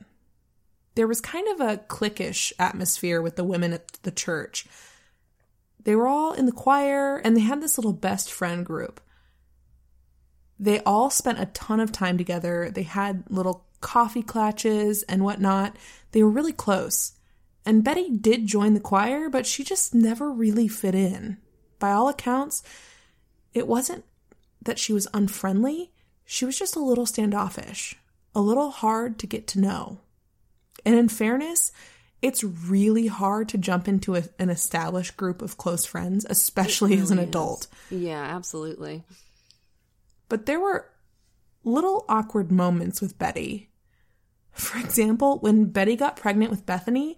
S1: There was kind of a cliquish atmosphere with the women at the church. They were all in the choir and they had this little best friend group. They all spent a ton of time together. They had little coffee clatches and whatnot. They were really close. And Betty did join the choir, but she just never really fit in. By all accounts, it wasn't that she was unfriendly, she was just a little standoffish, a little hard to get to know. And in fairness, it's really hard to jump into a, an established group of close friends, especially really as an adult.
S3: Is. Yeah, absolutely.
S1: But there were little awkward moments with Betty. For example, when Betty got pregnant with Bethany,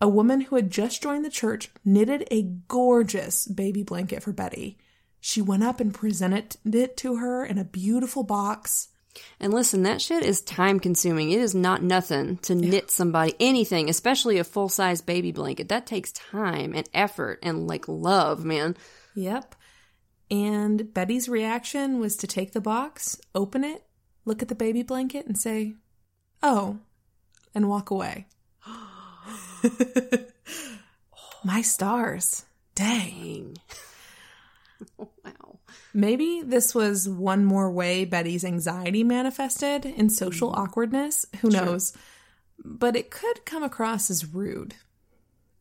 S1: a woman who had just joined the church knitted a gorgeous baby blanket for Betty. She went up and presented it to her in a beautiful box.
S3: And listen, that shit is time consuming. It is not nothing to knit somebody anything, especially a full size baby blanket. That takes time and effort and like love, man.
S1: Yep. And Betty's reaction was to take the box, open it, look at the baby blanket, and say, Oh, and walk away. (laughs) My stars. Dang. (laughs)
S3: wow.
S1: Maybe this was one more way Betty's anxiety manifested in social mm-hmm. awkwardness. Who sure. knows? But it could come across as rude.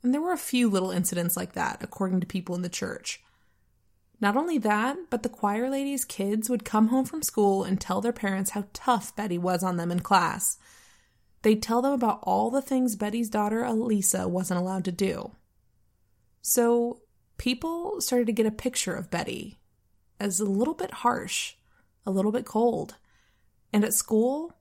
S1: And there were a few little incidents like that, according to people in the church. Not only that, but the choir lady's kids would come home from school and tell their parents how tough Betty was on them in class. They'd tell them about all the things Betty's daughter Alisa wasn't allowed to do. So people started to get a picture of Betty as a little bit harsh, a little bit cold. And at school,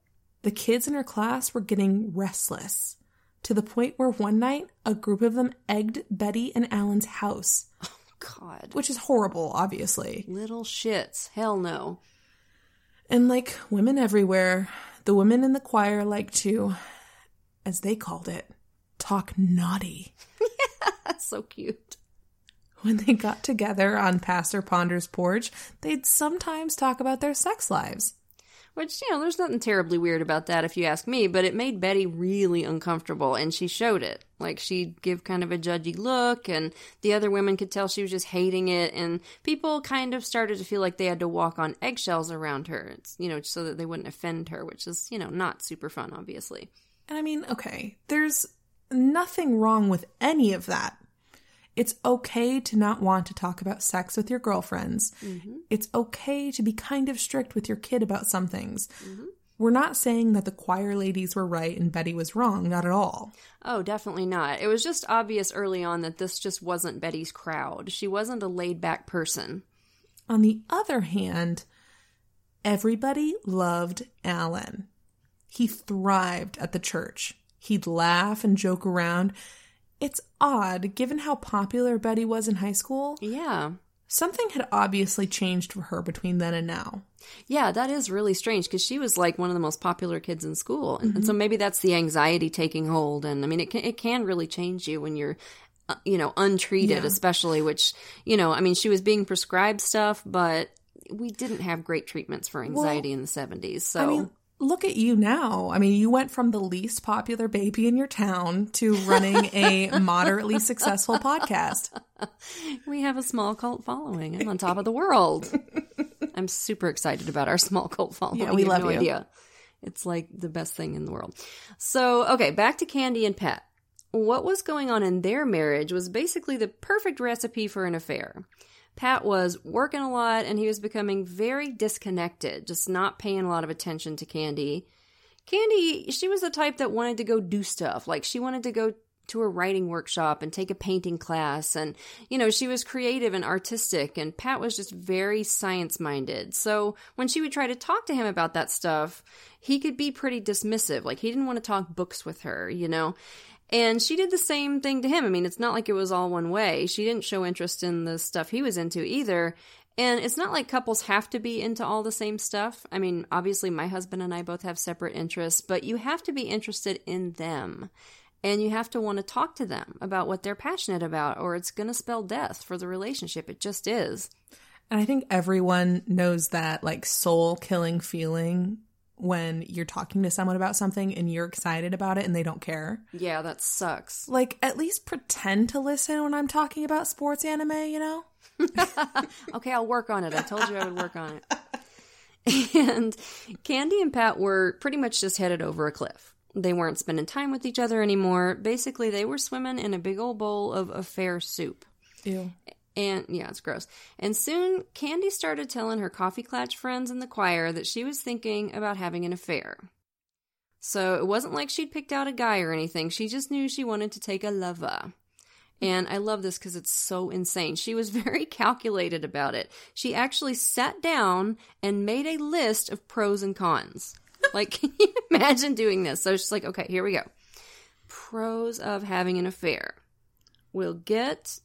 S1: the kids in her class were getting restless to the point where one night a group of them egged Betty and Alan's house.
S3: Oh, God.
S1: Which is horrible, obviously.
S3: Little shits. Hell no.
S1: And like women everywhere, the women in the choir like to, as they called it, talk naughty. (laughs)
S3: yeah, so cute.
S1: When they got together on Pastor Ponder's porch, they'd sometimes talk about their sex lives.
S3: Which, you know, there's nothing terribly weird about that if you ask me, but it made Betty really uncomfortable and she showed it. Like she'd give kind of a judgy look and the other women could tell she was just hating it and people kind of started to feel like they had to walk on eggshells around her, you know, so that they wouldn't offend her, which is, you know, not super fun, obviously.
S1: And I mean, okay, there's nothing wrong with any of that. It's okay to not want to talk about sex with your girlfriends. Mm-hmm. It's okay to be kind of strict with your kid about some things. Mm-hmm. We're not saying that the choir ladies were right and Betty was wrong, not at all.
S3: Oh, definitely not. It was just obvious early on that this just wasn't Betty's crowd. She wasn't a laid back person.
S1: On the other hand, everybody loved Alan. He thrived at the church. He'd laugh and joke around, it's odd, given how popular Betty was in high school.
S3: Yeah.
S1: Something had obviously changed for her between then and now.
S3: Yeah, that is really strange because she was like one of the most popular kids in school. And, mm-hmm. and, so maybe that's the anxiety taking hold. And I mean, it can, it can really change you when you're, uh, you know, untreated, yeah. especially, which, you know, I mean, she was being prescribed stuff, but we didn't have great treatments for anxiety well, in the 70s. So. I mean,
S1: look at you now. I mean, you went from the least popular baby in your town to running a (laughs) moderately successful podcast.
S3: We have a small cult following. I'm on top of the world. I'm super excited about our small cult following.
S1: Yeah, we love no you. Idea.
S3: It's like the best thing in the world. So, okay, back to Candy and Pat. What was going on in their marriage was basically the perfect recipe for an affair. Pat was working a lot and he was becoming very disconnected, just not paying a lot of attention to Candy. Candy, she was the type that wanted to go do stuff. Like she wanted to go to a writing workshop and take a painting class. And, you know, she was creative and artistic, and Pat was just very science minded. So when she would try to talk to him about that stuff, he could be pretty dismissive. Like he didn't want to talk books with her, you know? And she did the same thing to him. I mean, it's not like it was all one way. She didn't show interest in the stuff he was into either. And it's not like couples have to be into all the same stuff. I mean, obviously, my husband and I both have separate interests, but you have to be interested in them. And you have to want to talk to them about what they're passionate about, or it's going to spell death for the relationship. It just is.
S1: And I think everyone knows that, like, soul killing feeling when you're talking to someone about something and you're excited about it and they don't care.
S3: Yeah, that sucks.
S1: Like, at least pretend to listen when I'm talking about sports anime, you know? (laughs)
S3: okay, I'll work on it. I told you I would work on it. (laughs) and Candy and Pat were pretty much just headed over a cliff. They weren't spending time with each other anymore. Basically, they were swimming in a big old bowl of affair soup.
S1: Ew.
S3: And yeah, it's gross. And soon, Candy started telling her coffee clatch friends in the choir that she was thinking about having an affair. So it wasn't like she'd picked out a guy or anything. She just knew she wanted to take a lover. And I love this because it's so insane. She was (laughs) very calculated about it. She actually sat down and made a list of pros and cons. like, (laughs) can you imagine doing this? So she's like, okay, here we go. Pros of having an affair. We'll get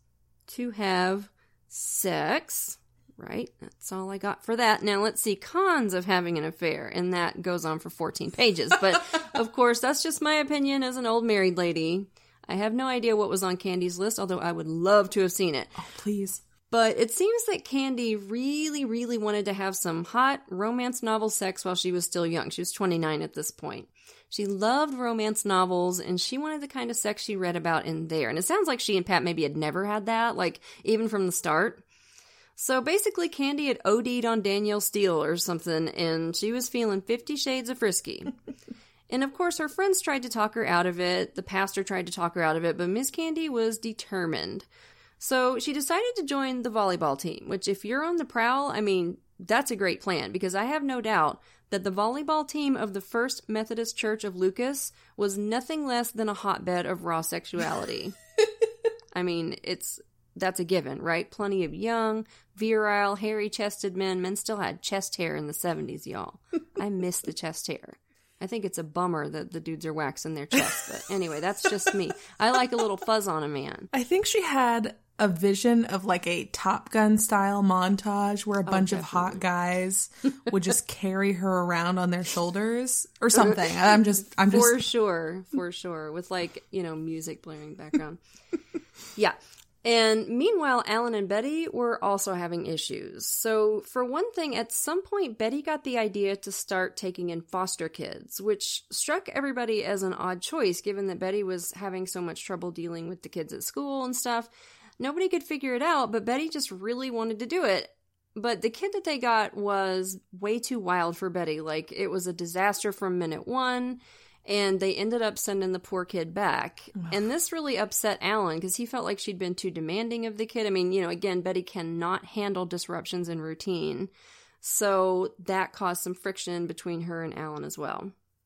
S3: to have sex, right? That's all I got for that. Now let's see cons of having an affair, and that goes on for 14 pages. But (laughs) of course, that's just my opinion as an old married lady. I have no idea what was on Candy's list, although I would love to have seen it.
S1: Oh, please.
S3: But it seems that Candy really, really wanted to have some hot romance novel sex while she was still young. She was 29 at this point. She loved romance novels and she wanted the kind of sex she read about in there. And it sounds like she and Pat maybe had never had that, like even from the start. So basically, Candy had OD'd on Danielle Steel or something, and she was feeling Fifty Shades of Frisky. (laughs) and of course, her friends tried to talk her out of it. The pastor tried to talk her out of it, but Miss Candy was determined. So she decided to join the volleyball team, which, if you're on the prowl, I mean, that's a great plan because I have no doubt that the volleyball team of the First Methodist Church of Lucas was nothing less than a hotbed of raw sexuality. (laughs) I mean, it's that's a given, right? Plenty of young, virile, hairy chested men. Men still had chest hair in the 70s, y'all. I miss the chest hair. I think it's a bummer that the dudes are waxing their chest. But anyway, that's just me. I like a little fuzz on a man. (laughs)
S1: I think she had a vision of like a Top Gun style montage where a oh, bunch of hot guys (laughs) would just carry her around on their shoulders or something. I'm just, I'm just.
S3: For sure, for sure. With like, you know, music blaring background. (laughs) yeah. And meanwhile, Alan and Betty were also having issues. So, for one thing, at some point, Betty got the idea to start taking in foster kids, which struck everybody as an odd choice given that Betty was having so much trouble dealing with the kids at school and stuff. Nobody could figure it out, but Betty just really wanted to do it. But the kid that they got was way too wild for Betty. Like, it was a disaster from minute one and they ended up sending the poor kid back. and this really upset Alan because he felt like she'd been too demanding of the kid. I mean, you know, again, Betty cannot handle disruptions in routine. So that caused some friction between her and Alan as well.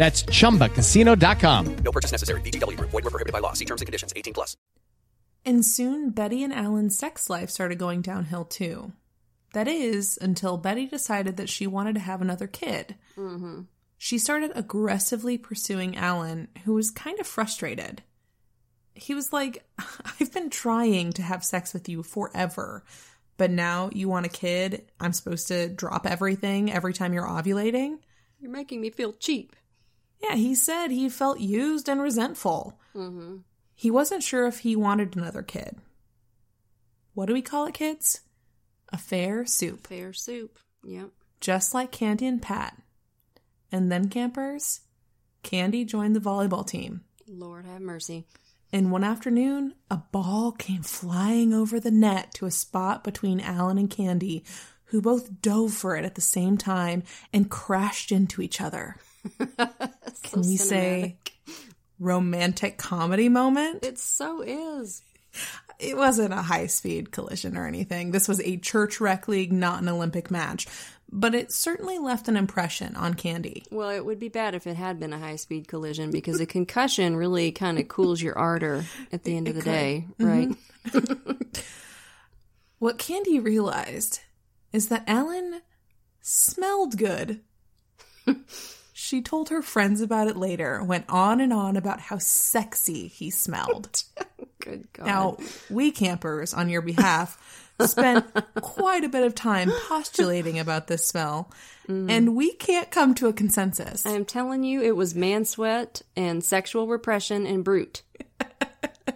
S4: That's chumbacasino.com.
S5: No purchase necessary. VGW Group. Void were prohibited by law. See terms and conditions. 18 plus.
S1: And soon, Betty and Alan's sex life started going downhill too. That is, until Betty decided that she wanted to have another kid.
S3: Mm-hmm.
S1: She started aggressively pursuing Alan, who was kind of frustrated. He was like, (laughs) I've been trying to have sex with you forever, but now you want a kid? I'm supposed to drop everything every time you're ovulating?
S3: You're making me feel cheap.
S1: Yeah, he said he felt used and resentful.
S3: Mm-hmm.
S1: He wasn't sure if he wanted another kid. What do we call it, kids? A fair soup.
S3: Fair soup. Yep.
S1: Just like Candy and Pat. And then, campers, Candy joined the volleyball team.
S3: Lord have mercy.
S1: And one afternoon, a ball came flying over the net to a spot between Alan and Candy, who both dove for it at the same time and crashed into each other. (laughs) Can we say romantic comedy moment?
S3: It so is.
S1: It wasn't a high speed collision or anything. This was a church rec league, not an Olympic match. But it certainly left an impression on Candy.
S3: Well, it would be bad if it had been a high speed collision because a concussion really kind of cools your ardor at the end of the day, right?
S1: Mm-hmm. (laughs) what Candy realized is that Alan smelled good. (laughs) She told her friends about it later, went on and on about how sexy he smelled. (laughs)
S3: Good God.
S1: Now, we campers, on your behalf, spent (laughs) quite a bit of time postulating about this smell,
S3: Mm.
S1: and we can't come to a consensus.
S3: I'm telling you, it was man sweat and sexual repression and Brut.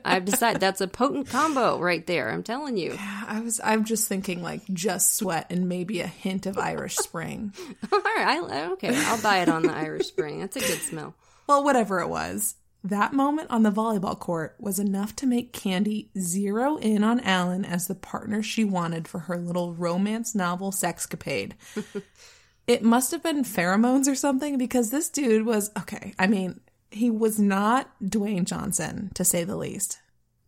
S3: I've decided that's a potent combo right there. I'm telling you.
S1: Yeah, I was I'm just thinking like just sweat and maybe a hint of Irish Spring. (laughs)
S3: All right, I, okay, I'll buy it on the Irish Spring. That's a good smell.
S1: Well, whatever it was, that moment on the volleyball court was enough to make Candy zero in on Alan as the partner she wanted for her little romance novel sexcapade. (laughs) it must have been pheromones or something because this dude was okay. I mean, he was not Dwayne Johnson, to say the least.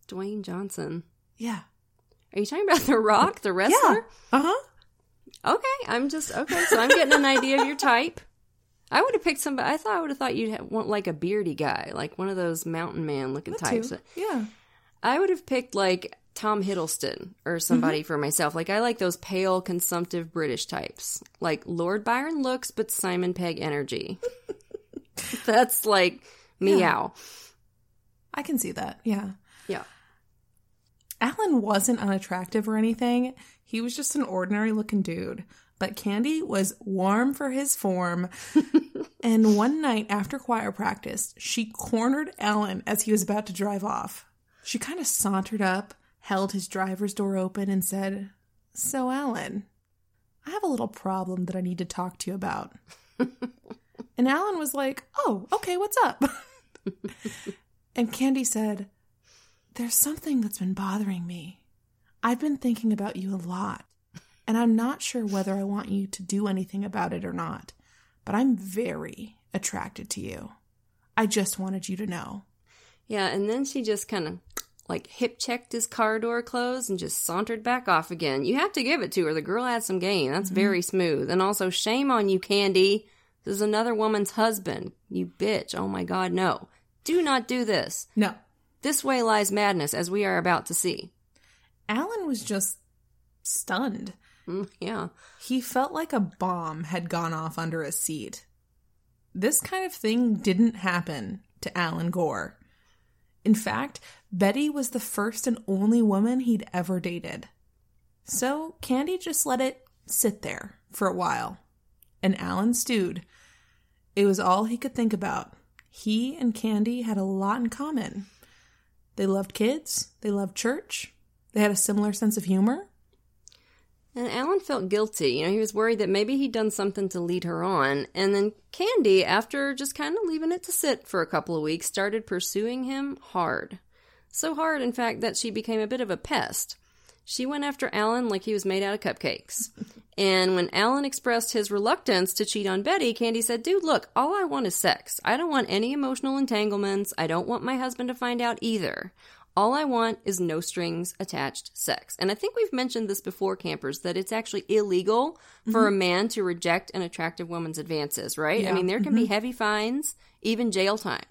S3: Dwayne Johnson.
S1: Yeah.
S3: Are you talking about The Rock, the wrestler?
S1: Yeah. Uh huh.
S3: Okay, I'm just okay. So I'm getting an idea of your type. I would have picked somebody. I thought I would have thought you'd have, want like a beardy guy, like one of those mountain man looking
S1: That
S3: types.
S1: too. Yeah.
S3: I would have picked like Tom Hiddleston or somebody for myself. Like I like those pale, consumptive British types, like Lord Byron looks, but Simon Pegg energy. (laughs) That's like meow.
S1: I can see that. Yeah.
S3: Yeah.
S1: Alan wasn't unattractive or anything. He was just an ordinary looking dude. But Candy was warm for his form. (laughs) and one night after choir practice, she cornered Alan as he was about to drive off. She kind of sauntered up, held his driver's door open, and said, So, Alan, I have a little problem that I need to talk to you about. (laughs) and Alan was like, Oh, okay, what's up? (laughs) and Candy said, There's something that's been bothering me. I've been thinking about you a lot, and I'm not sure whether I want you to do anything about it or not, but I'm very attracted to you. I just wanted you to know.
S3: Yeah, and then she just kind of like hip checked his car door closed and just sauntered back off again. You have to give it to her. The girl had some game. That's mm-hmm. very smooth. And also, shame on you, Candy. This is another woman's husband. You bitch. Oh my god, no. Do not do this.
S1: No.
S3: This way lies madness, as we are about to see.
S1: Alan was just stunned.
S3: Mm, yeah.
S1: He felt like a bomb had gone off under his seat. This kind of thing didn't happen to Alan Gore. In fact, Betty was the first and only woman he'd ever dated. So Candy just let it sit there for a while. And Alan stewed. It was all he could think about. He and Candy had a lot in common. They loved kids, they loved church, they had a similar sense of humor.
S3: And Alan felt guilty. You know, he was worried that maybe he'd done something to lead her on. And then Candy, after just kind of leaving it to sit for a couple of weeks, started pursuing him hard. So hard, in fact, that she became a bit of a pest. She went after Alan like he was made out of cupcakes. And when Alan expressed his reluctance to cheat on Betty, Candy said, Dude, look, all I want is sex. I don't want any emotional entanglements. I don't want my husband to find out either. All I want is no strings attached sex. And I think we've mentioned this before, campers, that it's actually illegal for mm-hmm. a man to reject an attractive woman's advances, right? I mean, there can be mm-hmm. heavy fines, even jail time.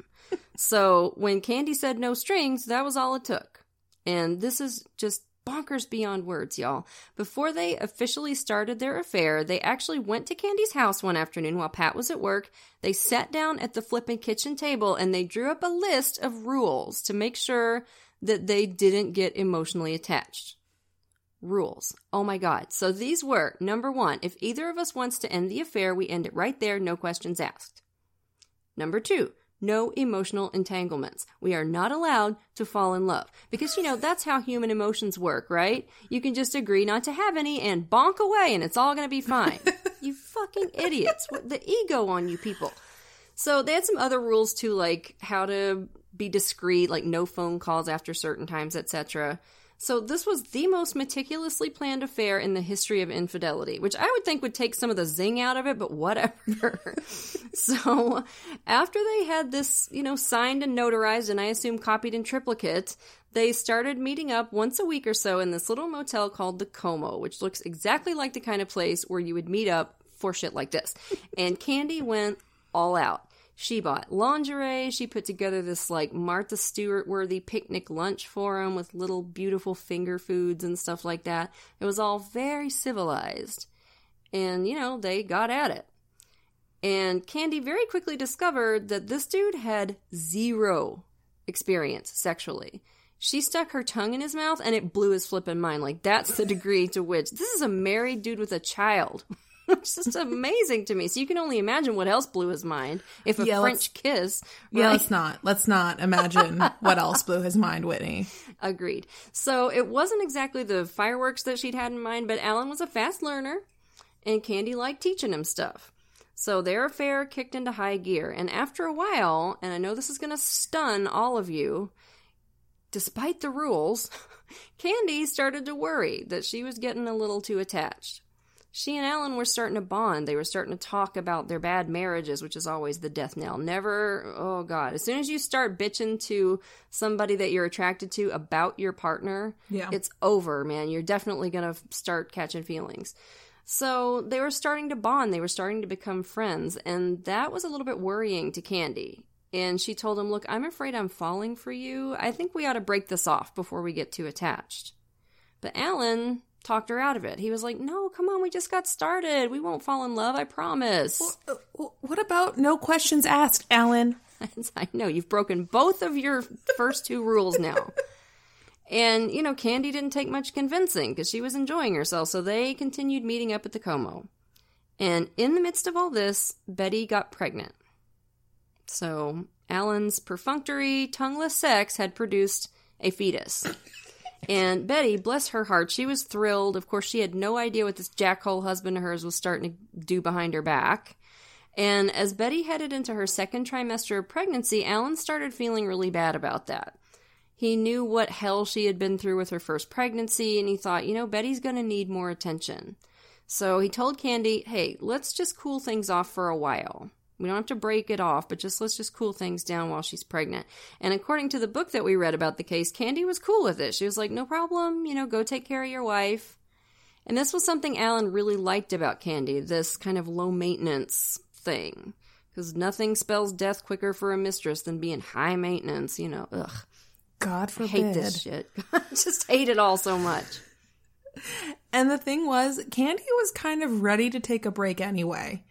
S3: so when Candy said no strings, that was all it took. And this is just bonkers beyond words, y'all. Before they officially started their affair, they actually went to Candy's house one afternoon while Pat was at work. They sat down at the flippin' kitchen table and they drew up a list of rules to make sure that they didn't get emotionally attached. Rules. Oh my god. So these were number one, if either of us wants to end the affair, we end it right there, no questions asked. Number two, no emotional entanglements. We are not allowed to fall in love. Because, you know, that's how human emotions work, right? You can just agree not to have any and bonk away and it's all going to be fine. (laughs) you fucking idiots. What the ego on you people. So they had some other rules too, like how to be discreet, like no phone calls after certain times, etc. So this was the most meticulously planned affair in the history of infidelity, which I would think would take some of the zing out of it, but whatever. (laughs) so after they had this, you know, signed and notarized and I assume copied in triplicate, they started meeting up once a week or so in this little motel called the Como, which looks exactly like the kind of place where you would meet up for shit like this. And Candy went all out. She bought lingerie. She put together this like Martha Stewart worthy picnic lunch for him with little beautiful finger foods and stuff like that. It was all very civilized. And, you know, they got at it. And Candy very quickly discovered that this dude had zero experience sexually. She stuck her tongue in his mouth and it blew his flippin' mind. Like, that's the degree to which this is a married dude with a child. (laughs) (laughs) It's just amazing to me. So you can only imagine what else blew his mind if a
S1: Yeah,
S3: French kiss.
S1: Yeah, let's not. Let's not imagine what else blew his mind, Whitney. (laughs)
S3: Agreed. So it wasn't exactly the fireworks that she'd had in mind, but Alan was a fast learner, and Candy liked teaching him stuff. So their affair kicked into high gear, and after a while, and I know this is going to stun all of you, despite the rules, (laughs) Candy started to worry that she was getting a little too attached. She and Alan were starting to bond. They were starting to talk about their bad marriages, which is always the death knell. Never, oh God. As soon as you start bitching to somebody that you're attracted to about your partner,
S1: Yeah.
S3: it's over, man. You're definitely going to start catching feelings. So they were starting to bond. They were starting to become friends. And that was a little bit worrying to Candy. And she told him, Look, I'm afraid I'm falling for you. I think we ought to break this off before we get too attached. But Alan talked her out of it. He was like, No, come on, we just got started. We won't fall in love, I promise.
S1: Uh, what about no questions asked, Alan? (laughs)
S3: I know, you've broken both of your first two rules now. And, you know, Candy didn't take much convincing because she was enjoying herself, so they continued meeting up at the Como. And in the midst of all this, Betty got pregnant. So Alan's perfunctory, tongueless sex had produced a fetus. And Betty, bless her heart, she was thrilled. Of course, she had no idea what this jackhole husband of hers was starting to do behind her back. And as Betty headed into her second trimester of pregnancy, Alan started feeling really bad about that. He knew what hell she had been through with her first pregnancy, and he thought, you know, Betty's going to need more attention. So he told Candy, hey, let's just cool things off for a while. We don't have to break it off, but just let's just cool things down while she's pregnant. And according to the book that we read about the case, Candy was cool with it. She was like, no problem, you know, go take care of your wife. And this was something Alan really liked about Candy, this kind of low maintenance thing. Because nothing spells death quicker for a mistress than being high maintenance, you know, ugh.
S1: God
S3: I
S1: forbid.
S3: hate this shit. (laughs) I just hate it all so much.
S1: And the thing was, Candy was kind of ready to take a break anyway.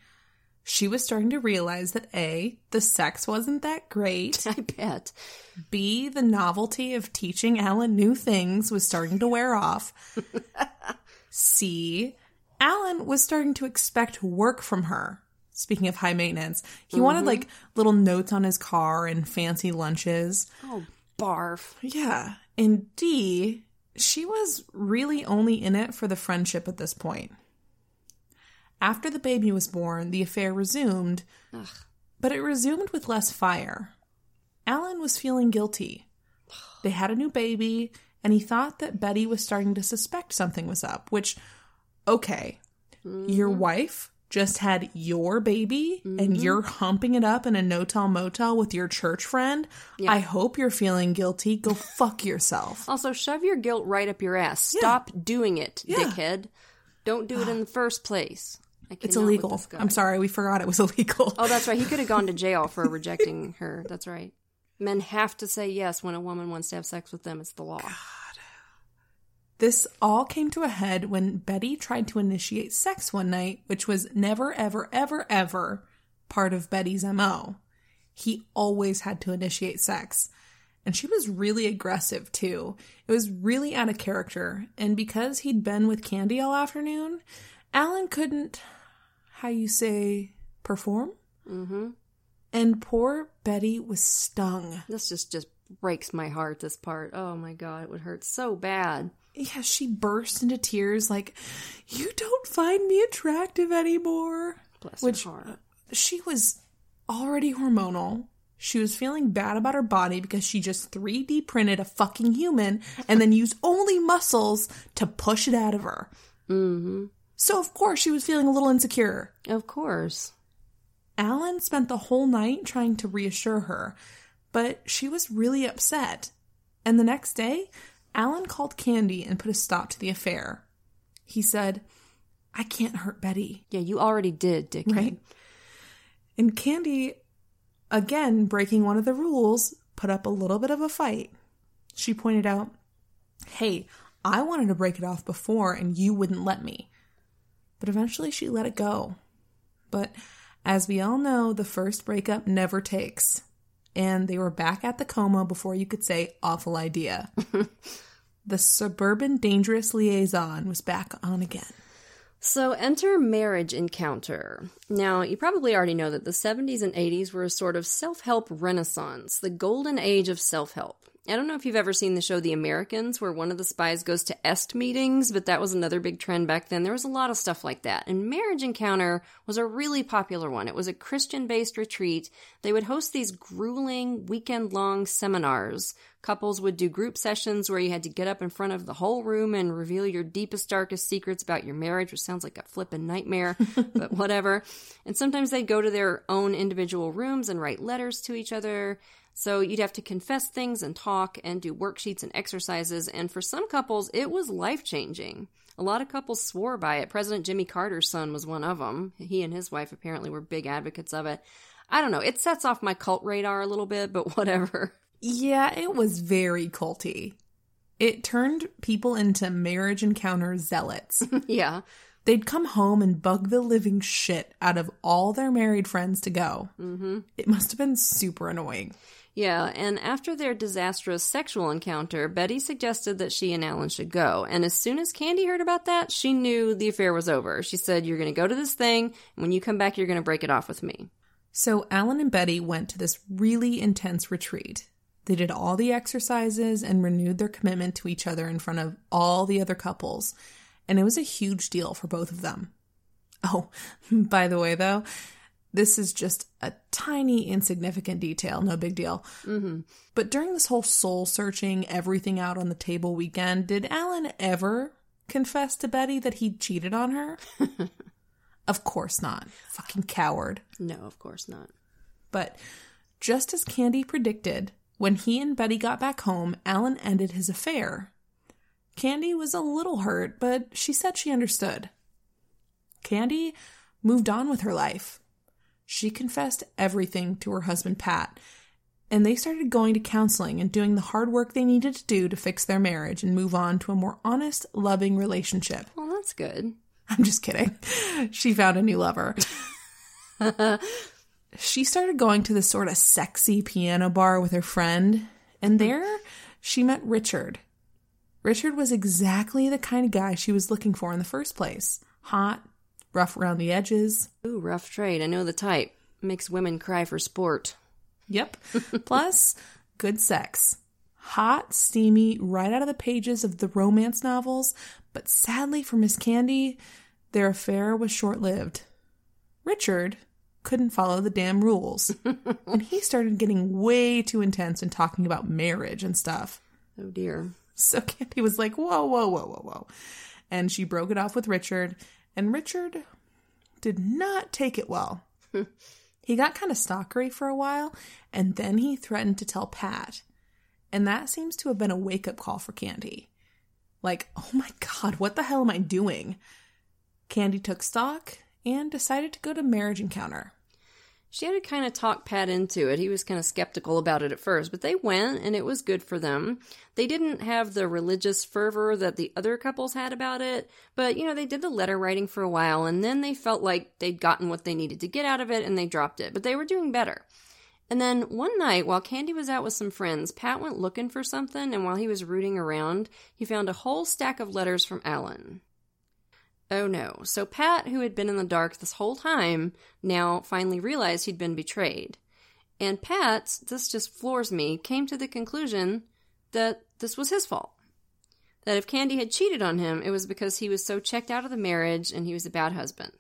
S1: She was starting to realize that A, the sex wasn't that great. (laughs)
S3: I bet.
S1: B, the novelty of teaching Alan new things was starting to wear off. (laughs) C, Alan was starting to expect work from her. Speaking of high maintenance, he wanted
S3: Mhm.
S1: like little notes on his car and fancy lunches.
S3: Oh, barf.
S1: Yeah. And D, she was really only in it for the friendship at this point. After the baby was born, the affair resumed,
S3: Ugh.
S1: but it resumed with less fire. Alan was feeling guilty. They had a new baby, and he thought that Betty was starting to suspect something was up, which, okay, your mm-hmm. wife just had your baby and mm-hmm. you're humping it up in a no tell motel with your church friend.
S3: Yeah.
S1: I hope you're feeling guilty. Go (laughs) fuck yourself.
S3: Also, shove your guilt right up your ass. Stop doing it,
S1: Yeah.
S3: dickhead. Don't do it in the first place.
S1: It's illegal. I'm sorry, we forgot it was (laughs) illegal.
S3: Oh, that's right. He could have gone to jail for rejecting her. That's right. Men have to say yes when a woman wants to have sex with them. It's the law.
S1: This all came to a head when Betty tried to initiate sex one night, which was never, ever, ever, ever part of Betty's MO. He always had to initiate sex. And she was really aggressive too. It was really out of character. And because he'd been with Candy all afternoon, Alan couldn't, how you say, perform?
S3: Mm-hmm.
S1: And poor Betty was stung.
S3: This just just breaks my heart. This part. Oh my god, it would hurt so bad.
S1: Yeah, she burst into tears like, You don't find me attractive anymore.
S3: Bless
S1: Which
S3: her heart.
S1: she was already hormonal. She was feeling bad about her body because she just 3D printed a fucking human and then used only muscles to push it out of her.
S3: Mm-hmm.
S1: So, of course, she was feeling a little insecure.
S3: Of course.
S1: Alan spent the whole night trying to reassure her, but she was really upset. And the next day, Alan called Candy and put a stop to the affair. He said, I can't hurt Betty.
S3: Yeah, you already did, dickhead.
S1: Right? And Candy, again breaking one of the rules, put up a little bit of a fight. She pointed out, Hey, I wanted to break it off before and you wouldn't let me. But eventually she let it go. But as we all know, the first breakup never takes. And they were back at the Como before you could say awful idea. (laughs) the suburban dangerous liaison was back on again.
S3: So enter Marriage Encounter. Now, you probably already know that the 70s and 80s were a sort of self help renaissance, the golden age of self help. I don't know if you've ever seen the show The Americans, where one of the spies goes to EST meetings, but that was another big trend back then. There was a lot of stuff like that. And Marriage Encounter was a really popular one. It was a Christian based retreat. They would host these grueling weekend long seminars. Couples would do group sessions where you had to get up in front of the whole room and reveal your deepest, darkest secrets about your marriage, which sounds like a flippin' nightmare, (laughs) but whatever. And sometimes they'd go to their own individual rooms and write letters to each other. So you'd have to confess things and talk and do worksheets and exercises. And for some couples, it was life changing. A lot of couples swore by it. President Jimmy Carter's son was one of them. He and his wife apparently were big advocates of it. I don't know. It sets off my cult radar a little bit, but (laughs) whatever.
S1: Yeah, it was very culty. It turned people into marriage encounter zealots. (laughs)
S3: yeah.
S1: They'd come home and bug the living shit out of all their married friends to go.
S3: Mm-hmm.
S1: It must have been super annoying.
S3: Yeah, and after their disastrous sexual encounter, Betty suggested that she and Alan should go. And as soon as Candy heard about that, she knew the affair was over. She said, You're going to go to this thing, and when you come back, you're going to break it off with me.
S1: So Alan and Betty went to this really intense retreat. They did all the exercises and renewed their commitment to each other in front of all the other couples. And it was a huge deal for both of them. Oh, (laughs) by the way, though, this is just a tiny, insignificant detail, no big deal.
S3: Mm-hmm.
S1: But during this whole soul searching, everything out on the table weekend, did Alan ever confess to Betty that he cheated on her? (laughs) of course not. Fucking coward.
S3: No, of course not.
S1: But just as Candy predicted, when he and Betty got back home, Alan ended his affair. Candy was a little hurt, but she said she understood. Candy moved on with her life she confessed everything to her husband, Pat, and they started going to counseling and doing the hard work they needed to do to fix their marriage and move on to a more honest, loving relationship.
S3: Well, that's good.
S1: I'm just kidding. She found a new lover. (laughs) she started going to this sort of sexy piano bar with her friend, and mm-hmm. there she met Richard. Richard was exactly the kind of guy she was looking for in the first place hot, rough around the edges.
S3: Ooh, rough trade. I know the type. Makes women cry for sport.
S1: Yep. (laughs) Plus, good sex. Hot, steamy, right out of the pages of the romance novels, but sadly for Miss Candy, their affair was short lived. Richard couldn't follow the damn rules, (laughs) and he started getting way too intense and talking about marriage and stuff.
S3: Oh dear.
S1: So Candy was like, whoa, whoa, whoa, whoa, whoa. And she broke it off with Richard, and Richard did not take it well. (laughs) he got kind of stalkery for a while, and then he threatened to tell Pat. And that seems to have been a wake up call for Candy. Like, (laughs) oh my god, what the hell am I doing? Candy took stock and decided to go to Marriage Encounter.
S3: She had to kind of talk Pat into it. He was kind of skeptical about it at first, but they went and it was good for them. They didn't have the religious fervor that the other couples had about it, but you know, they did the letter writing for a while and then they felt like they'd gotten what they needed to get out of it and they dropped it, but they were doing better. And then one night, while Candy was out with some friends, Pat went looking for something, and while he was rooting around, he found a whole stack of letters from Alan. Oh no. So Pat, who had been in the dark this whole time, now finally realized he'd been betrayed. And Pat, this just floors me, came to the conclusion that this was his fault. That if Candy had cheated on him, it was because he was so checked out of the marriage and he was a bad husband.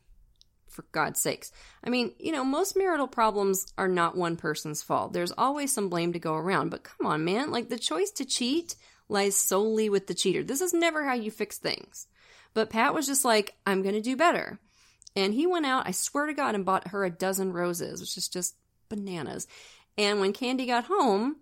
S3: For God's sakes. I mean, you know, most marital problems are not one person's fault. There's always some blame to go around. But come on, man. Like, the choice to cheat lies solely with the cheater. This is never how you fix things. But Pat was just like, I'm going to do better. And he went out, I swear to God, and bought her a dozen roses, which is just bananas. And when Candy got home,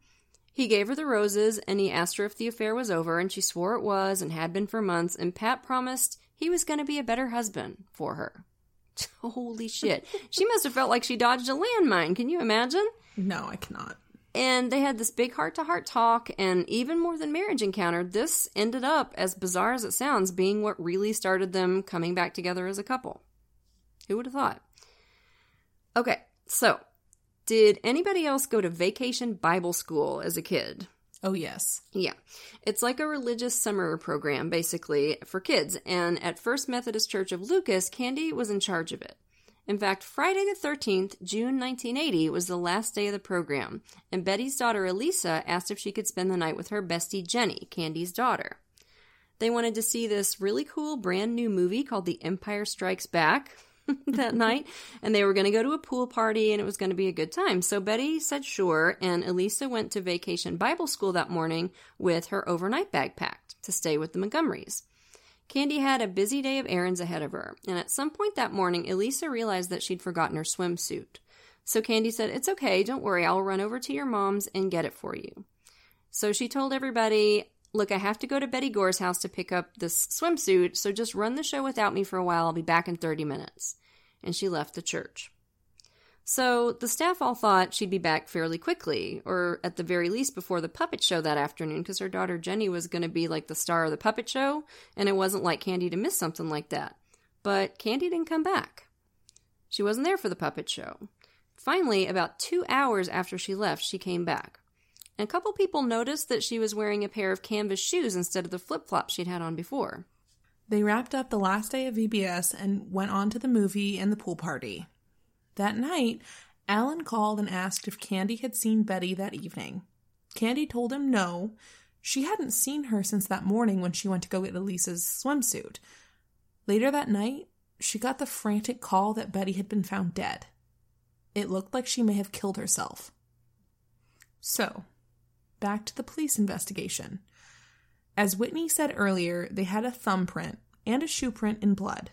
S3: he gave her the roses and he asked her if the affair was over, and she swore it was and had been for months. And Pat promised he was going to be a better husband for her. (laughs) Holy shit. she must have felt like she dodged a landmine. Can you imagine?
S1: No, I cannot.
S3: And they had this big heart to heart talk, and even more than marriage encounter, this ended up, as bizarre as it sounds, being what really started them coming back together as a couple. Who would have thought? Okay, so did anybody else go to vacation Bible school as a kid?
S1: Oh, yes.
S3: Yeah. It's like a religious summer program, basically, for kids. And at First Methodist Church of Lucas, Candy was in charge of it. In fact, Friday the 13th, June 1980, was the last day of the program, and Betty's daughter Alisa asked if she could spend the night with her bestie Jenny, Candy's daughter. They wanted to see this really cool brand new movie called The Empire Strikes Back (laughs) that (laughs) night, and they were going to go to a pool party and it was going to be a good time. So Betty said sure, and Alisa went to vacation Bible school that morning with her overnight bag packed to stay with the Montgomerys. Candy had a busy day of errands ahead of her, and at some point that morning, Alisa realized that she'd forgotten her swimsuit. So Candy said, It's okay, don't worry, I'll run over to your mom's and get it for you. So she told everybody, Look, I have to go to Betty Gore's house to pick up this swimsuit, so just run the show without me for a while. I'll be back in 30 minutes. And she left the church. So the staff all thought she'd be back fairly quickly, or at the very least before the puppet show that afternoon, because her daughter Jenny was going to be like the star of the puppet show, and it wasn't like Candy to miss something like that. But Candy didn't come back. She wasn't there for the puppet show. Finally, about two hours after she left, she came back. And a couple people noticed that she was wearing a pair of canvas shoes instead of the flip flops she'd had on before.
S1: They wrapped up the last day of VBS and went on to the movie and the pool party. That night, Alan called and asked if Candy had seen Betty that evening. Candy told him no. She hadn't seen her since that morning when she went to go get Alisa's swimsuit. Later that night, she got the frantic call that Betty had been found dead. It looked like she may have killed herself. So, back to the police investigation. As Whitney said earlier, they had a thumbprint and a shoe print in blood.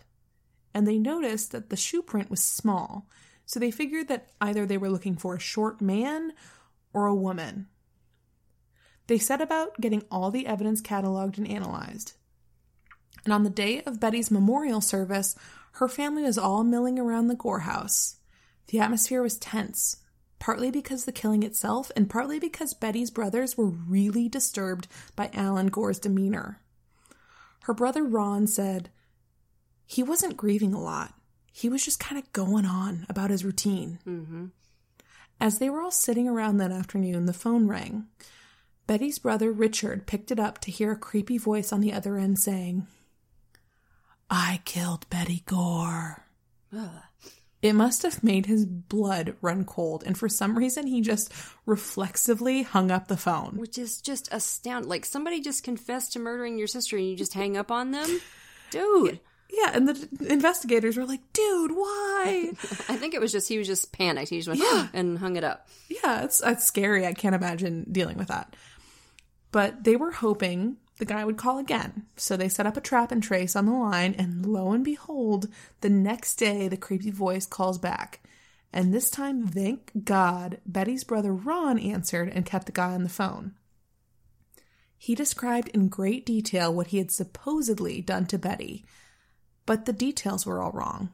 S1: And they noticed that the shoe print was small, so they figured that either they were looking for a short man or a woman. They set about getting all the evidence cataloged and analyzed. And on the day of Betty's memorial service, her family was all milling around the Gore house. The atmosphere was tense, partly because the killing itself, and partly because Betty's brothers were really disturbed by Alan Gore's demeanor. Her brother Ron said, He wasn't grieving a lot. He was just kind of going on about his routine.
S3: Mm-hmm.
S1: As they were all sitting around that afternoon, the phone rang. Betty's brother Richard picked it up to hear a creepy voice on the other end saying, I killed Betty Gore.
S3: Ugh.
S1: It must have made his blood run cold, and for some reason, he just reflexively hung up the phone.
S3: Which is just astounding. Like somebody just confessed to murdering your sister and you just hang up on them? (laughs) Dude.
S1: Yeah, and the investigators were like, dude, why? (laughs)
S3: I think it was just, he was just panicked. He just went
S1: Yeah.
S3: and hung it up.
S1: Yeah, it's, it's scary. I can't imagine dealing with that. But they were hoping the guy would call again. So they set up a trap and trace on the line, and lo and behold, the next day the creepy voice calls back. And this time, thank God, Betty's brother Ron answered and kept the guy on the phone. He described in great detail what he had supposedly done to Betty, but the details were all wrong.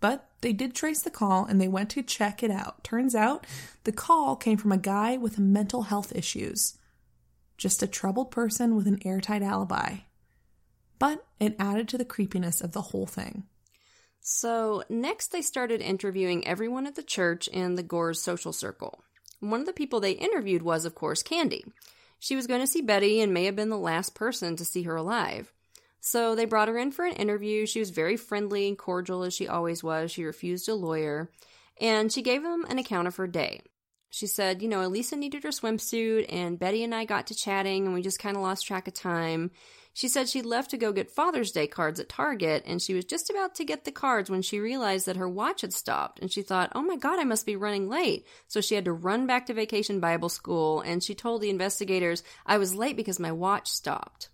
S1: But they did trace the call and they went to check it out. Turns out the call came from a guy with mental health issues. Just a troubled person with an airtight alibi. But it added to the creepiness of the whole thing.
S3: So, next they started interviewing everyone at the church and the Gore's social circle. One of the people they interviewed was, of course, Candy. She was going to see Betty and may have been the last person to see her alive. So they brought her in for an interview. She was very friendly and cordial as she always was. She refused a lawyer. And she gave them an account of her day. She said, you know, Alisa needed her swimsuit, and Betty and I got to chatting, and we just kind of lost track of time. She said she left to go get Father's Day cards at Target, and she was just about to get the cards when she realized that her watch had stopped. And she thought, oh my God, I must be running late. So she had to run back to vacation Bible school, and she told the investigators, I was late because my watch stopped.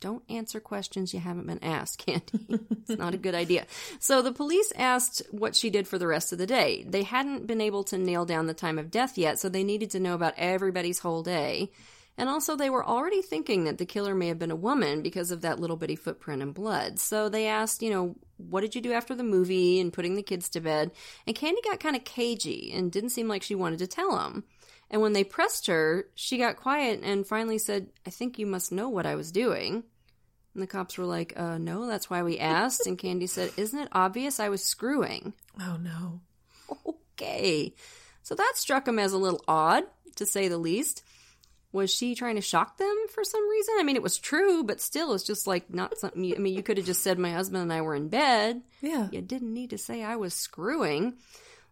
S3: Don't answer questions you haven't been asked, (laughs) Candy. it's not a good idea. So the police asked what she did for the rest of the day. They hadn't been able to nail down the time of death yet, so they needed to know about everybody's whole day. And also, they were already thinking that the killer may have been a woman because of that little bitty footprint and blood. So they asked, you know, what did you do after the movie and putting the kids to bed? And Candy got kind of cagey and didn't seem like she wanted to tell them. And when they pressed her, she got quiet and finally said, I think you must know what I was doing. And the cops were like, uh, no, that's why we asked. And Candy said, Isn't it obvious I was screwing?
S1: Oh no.
S3: Okay. So that struck him as a little odd, to say the least. was she trying to shock them for some reason? I mean, it was true, but still, it's just like not something. You, I mean, you could have just said my husband and I were in bed.
S1: Yeah.
S3: You didn't need to say I was screwing.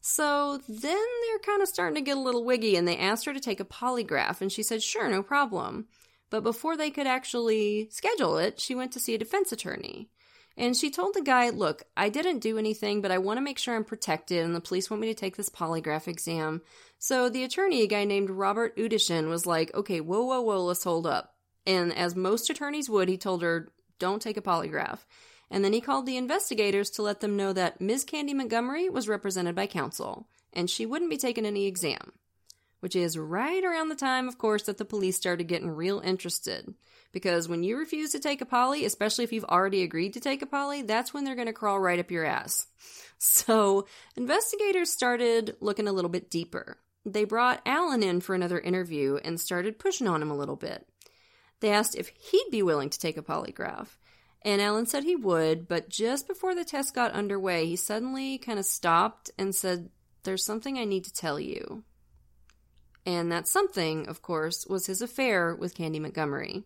S3: So then they're kind of starting to get a little wiggy, and they asked her to take a polygraph, and she said, sure, no problem. But before they could actually schedule it, she went to see a defense attorney. And she told the guy, Look, I didn't do anything, but I want to make sure I'm protected, and the police want me to take this polygraph exam. So the attorney, a guy named Robert Udashen, was like, Okay, whoa, whoa, whoa, let's hold up. And as most attorneys would, he told her, Don't take a polygraph. And then he called the investigators to let them know that Ms. Candy Montgomery was represented by counsel, and she wouldn't be taking any exam which is right around the time, of course, that the police started getting real interested. Because when you refuse to take a poly, especially if you've already agreed to take a poly, that's when they're going to crawl right up your ass. (laughs) So, investigators started looking a little bit deeper. They brought Alan in for another interview and started pushing on him a little bit. They asked if he'd be willing to take a polygraph. And Alan said he would, but just before the test got underway, he suddenly kind of stopped and said, There's something I need to tell you. And that something, of course, was his affair with Candy Montgomery.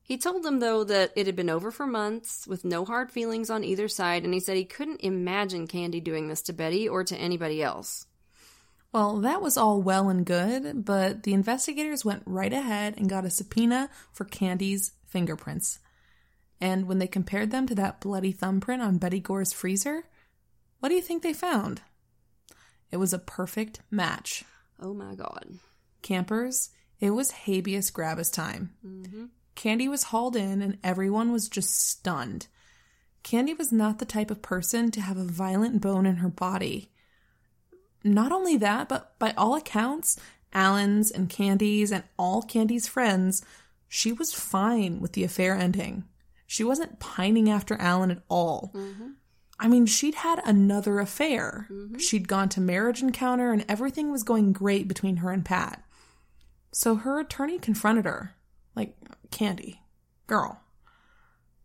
S3: He told them, though, that it had been over for months, with no hard feelings on either side, and he said he couldn't imagine Candy doing this to Betty or to anybody else.
S1: Well, that was all well and good, but the investigators went right ahead and got a subpoena for Candy's fingerprints. And when they compared them to that bloody thumbprint on Betty Gore's freezer, what do you think they found? It was a perfect match.
S3: Oh my god.
S1: Campers, it was habeas grabus time.
S3: Mm-hmm.
S1: Candy was hauled in and everyone was just stunned. Candy was not the type of person to have a violent bone in her body. Not only that, but by all accounts, Alan's and Candy's and all Candy's friends, she was fine with the affair ending. She wasn't pining after Alan at all.
S3: Mm-hmm.
S1: I mean, she'd had another affair.
S3: Mm-hmm.
S1: She'd gone to marriage encounter and everything was going great between her and Pat. So her attorney confronted her. Like, Candy, girl,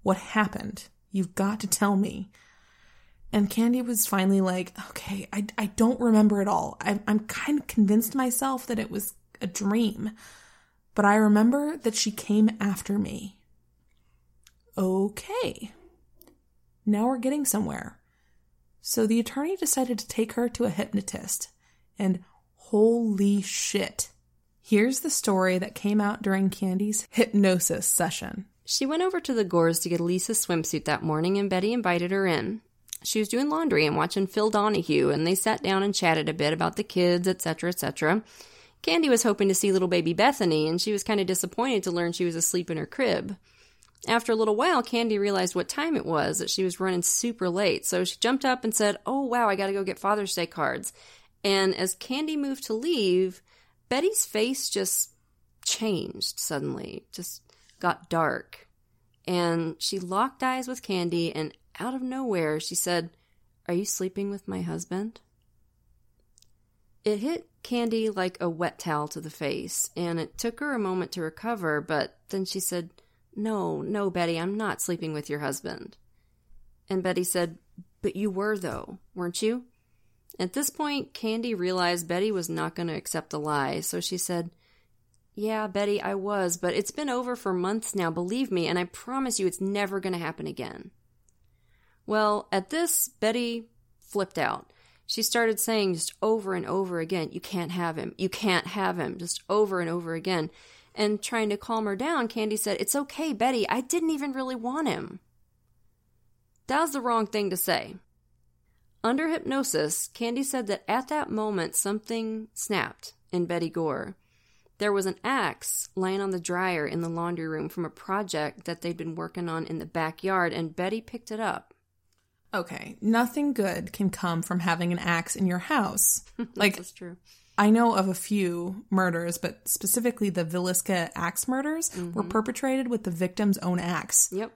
S1: what happened? You've got to tell me. And Candy was finally like, okay, I, I don't remember it all. I, I'm kind of convinced myself that it was a dream. But I remember that she came after me. Okay. Now we're getting somewhere. So the attorney decided to take her to a hypnotist. And holy shit. Here's the story that came out during Candy's hypnosis session.
S3: She went over to the Gores to get Lisa's swimsuit that morning, and Betty invited her in. She was doing laundry and watching Phil Donahue, and they sat down and chatted a bit about the kids, etc., etc. Candy was hoping to see little baby Bethany, and she was kind of disappointed to learn she was asleep in her crib. After a little while, Candy realized what time it was, that she was running super late, so she jumped up and said, Oh, wow, I gotta go get Father's Day cards. And as Candy moved to leave, Betty's face just changed suddenly, just got dark. And she locked eyes with Candy, and out of nowhere, she said, Are you sleeping with my husband? It hit Candy like a wet towel to the face, and it took her a moment to recover, but then she said, No, no, Betty, I'm not sleeping with your husband. And Betty said, But you were, though, weren't you? At this point, Candy realized Betty was not going to accept the lie, so she said, Yeah, Betty, I was, but it's been over for months now, believe me, and I promise you it's never going to happen again. Well, at this, Betty flipped out. She started saying just over and over again, You can't have him, you can't have him, just over and over again. And trying to calm her down, Candy said, It's okay, Betty, I didn't even really want him. That was the wrong thing to say. Under hypnosis, Candy said that at that moment something snapped in Betty Gore. There was an axe laying on the dryer in the laundry room from a project that they'd been working on in the backyard, and Betty picked it up.
S1: Okay, nothing good can come from having an axe in your house. (laughs) Like,
S3: That's true.
S1: I know of a few murders, but specifically the Villisca axe murders were mm-hmm. perpetrated with the victim's own axe.
S3: Yep.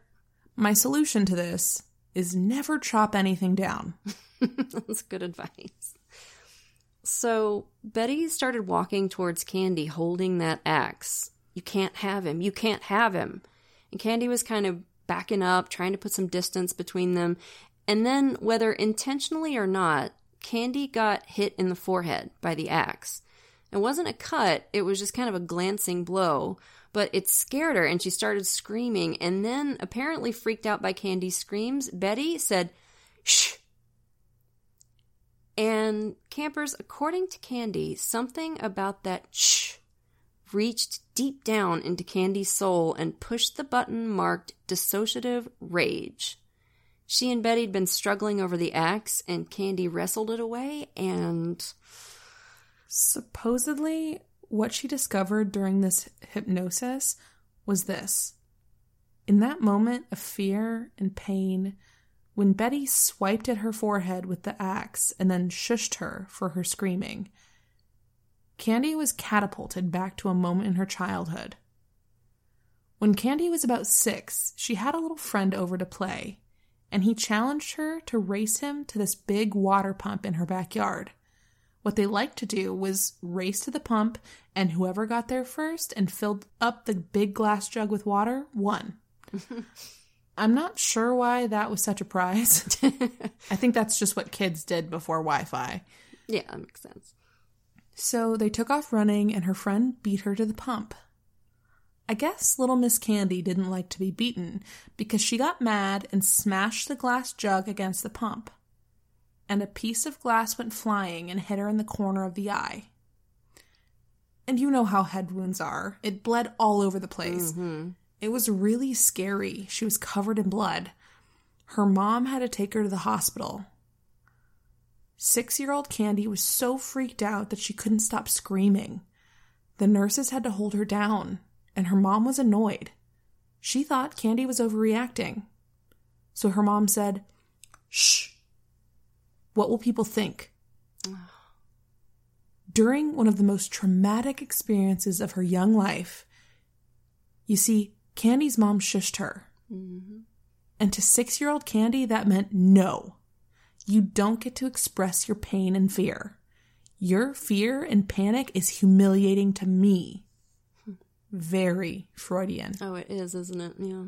S1: My solution to this is never chop anything down. (laughs)
S3: That's good advice. So Betty started walking towards Candy holding that axe. You can't have him. You can't have him. And Candy was kind of backing up, trying to put some distance between them. And then, whether intentionally or not, Candy got hit in the forehead by the axe. It wasn't a cut, it was just kind of a glancing blow, but it scared her and she started screaming. And then, apparently freaked out by Candy's screams, Betty said, Shh. And campers, according to Candy, something about that shh reached deep down into Candy's soul and pushed the button marked dissociative rage. She and Betty had been struggling over the axe, and Candy wrestled it away, and.
S1: Supposedly, what she discovered during this hypnosis was this. In that moment of fear and pain, when Betty swiped at her forehead with the axe and then shushed her for her screaming, Candy was catapulted back to a moment in her childhood. When Candy was about six, she had a little friend over to play, and he challenged her to race him to this big water pump in her backyard. What they liked to do was race to the pump, and whoever got there first and filled up the big glass jug with water won. (laughs) I'm not sure why that was such a prize. (laughs) I think that's just what kids did before Wi Fi.
S3: Yeah, that makes sense.
S1: So they took off running, and her friend beat her to the pump. I guess little Miss Candy didn't like to be beaten because she got mad and smashed the glass jug against the pump. And a piece of glass went flying and hit her in the corner of the eye. And you know how head wounds are. It bled all over the place.
S3: Mm-hmm.
S1: It was really scary. She was covered in blood. Her mom had to take her to the hospital. Six year old Candy was so freaked out that she couldn't stop screaming. The nurses had to hold her down, and her mom was annoyed. She thought Candy was overreacting. So her mom said, Shh. What will people think? During one of the most traumatic experiences of her young life, you see, Candy's mom shushed her.
S3: Mm-hmm.
S1: And to six year old Candy, that meant no. You don't get to express your pain and fear. Your fear and panic is humiliating to me. Very Freudian.
S3: Oh, it is, isn't it? Yeah.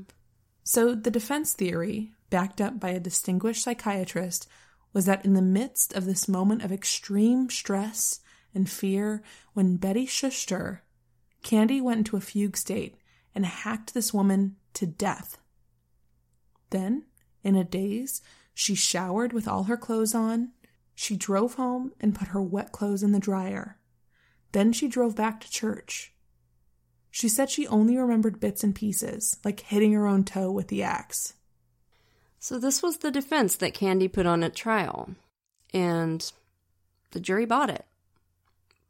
S1: So, the defense theory, backed up by a distinguished psychiatrist, was that in the midst of this moment of extreme stress and fear, when Betty shushed her, Candy went into a fugue state and hacked this woman to death. Then, in a daze, she showered with all her clothes on. She drove home and put her wet clothes in the dryer. Then she drove back to church. She said she only remembered bits and pieces, like hitting her own toe with the axe.
S3: So, this was the defense that Candy put on at trial, and the jury bought it.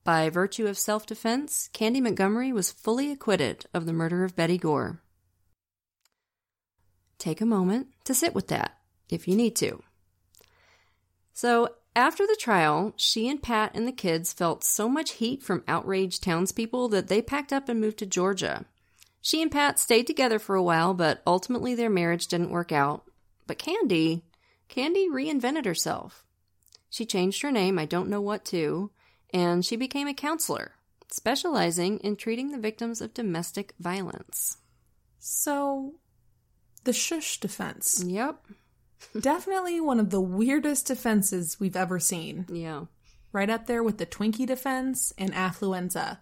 S3: By virtue of self defense, Candy Montgomery was fully acquitted of the murder of Betty Gore. Take a moment to sit with that, if you need to. So, after the trial, she and Pat and the kids felt so much heat from outraged townspeople that they packed up and moved to Georgia. She and Pat stayed together for a while, but ultimately their marriage didn't work out. But Candy, Candy reinvented herself. She changed her name, I don't know what to, and she became a counselor, specializing in treating the victims of domestic violence.
S1: So, the shush defense.
S3: Yep.
S1: Definitely one of the weirdest defenses we've ever seen.
S3: Yeah.
S1: Right up there with the Twinkie defense and affluenza,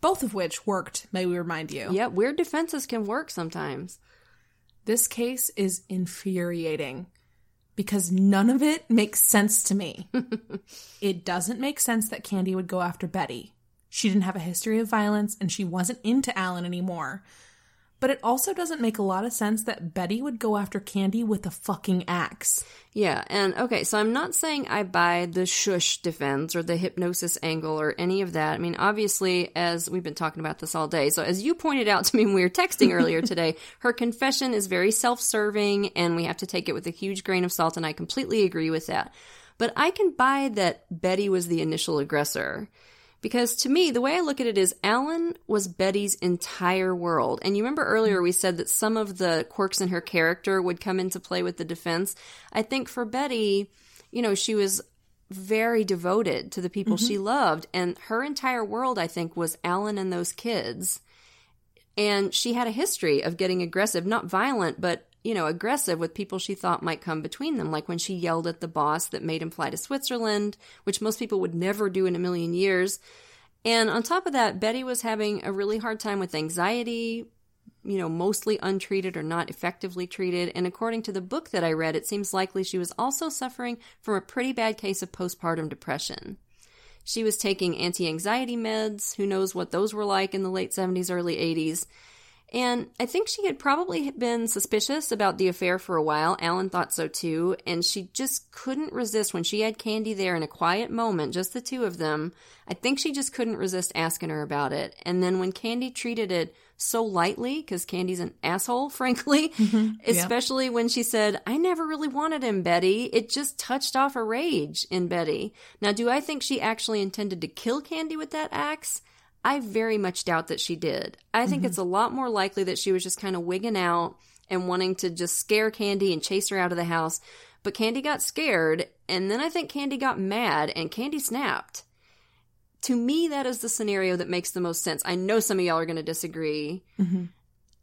S1: both of which worked, may we remind you.
S3: Yeah, weird defenses can work sometimes.
S1: This case is infuriating because none of it makes sense to me. (laughs) it doesn't make sense that Candy would go after Betty. She didn't have a history of violence and she wasn't into Alan anymore. But it also doesn't make a lot of sense that Betty would go after Candy with a fucking axe.
S3: Yeah, and okay, so I'm not saying I buy the shush defense or the hypnosis angle or any of that. I mean, obviously, as we've been talking about this all day, so as you pointed out to me when we were texting earlier (laughs) today, her confession is very self serving and we have to take it with a huge grain of salt, and I completely agree with that. But I can buy that Betty was the initial aggressor. Because to me, the way I look at it is Alan was Betty's entire world. And you remember earlier we said that some of the quirks in her character would come into play with the defense. I think for Betty, you know, she was very devoted to the people mm-hmm. she loved. And her entire world, I think, was Alan and those kids. And she had a history of getting aggressive, not violent, but you know, aggressive with people she thought might come between them, like when she yelled at the boss that made him fly to Switzerland, which most people would never do in a million years. And on top of that, Betty was having a really hard time with anxiety, you know, mostly untreated or not effectively treated. And according to the book that I read, it seems likely she was also suffering from a pretty bad case of postpartum depression. She was taking anti anxiety meds. Who knows what those were like in the late 70s, early 80s. And I think she had probably been suspicious about the affair for a while. Alan thought so too. And she just couldn't resist when she had Candy there in a quiet moment, just the two of them. I think she just couldn't resist asking her about it. And then when Candy treated it so lightly, because Candy's an asshole, (laughs) frankly,
S1: Mm-hmm.
S3: especially yeah. when she said, I never really wanted him, Betty, it just touched off a rage in Betty. Now, do I think she actually intended to kill Candy with that axe? I very much doubt that she did. I think
S1: Mm-hmm.
S3: it's a lot more likely that she was just kind of wigging out and wanting to just scare Candy and chase her out of the house. But Candy got scared, and then I think Candy got mad, and Candy snapped. To me, that is the scenario that makes the most sense. I know some of y'all are going to disagree.
S1: Mm-hmm.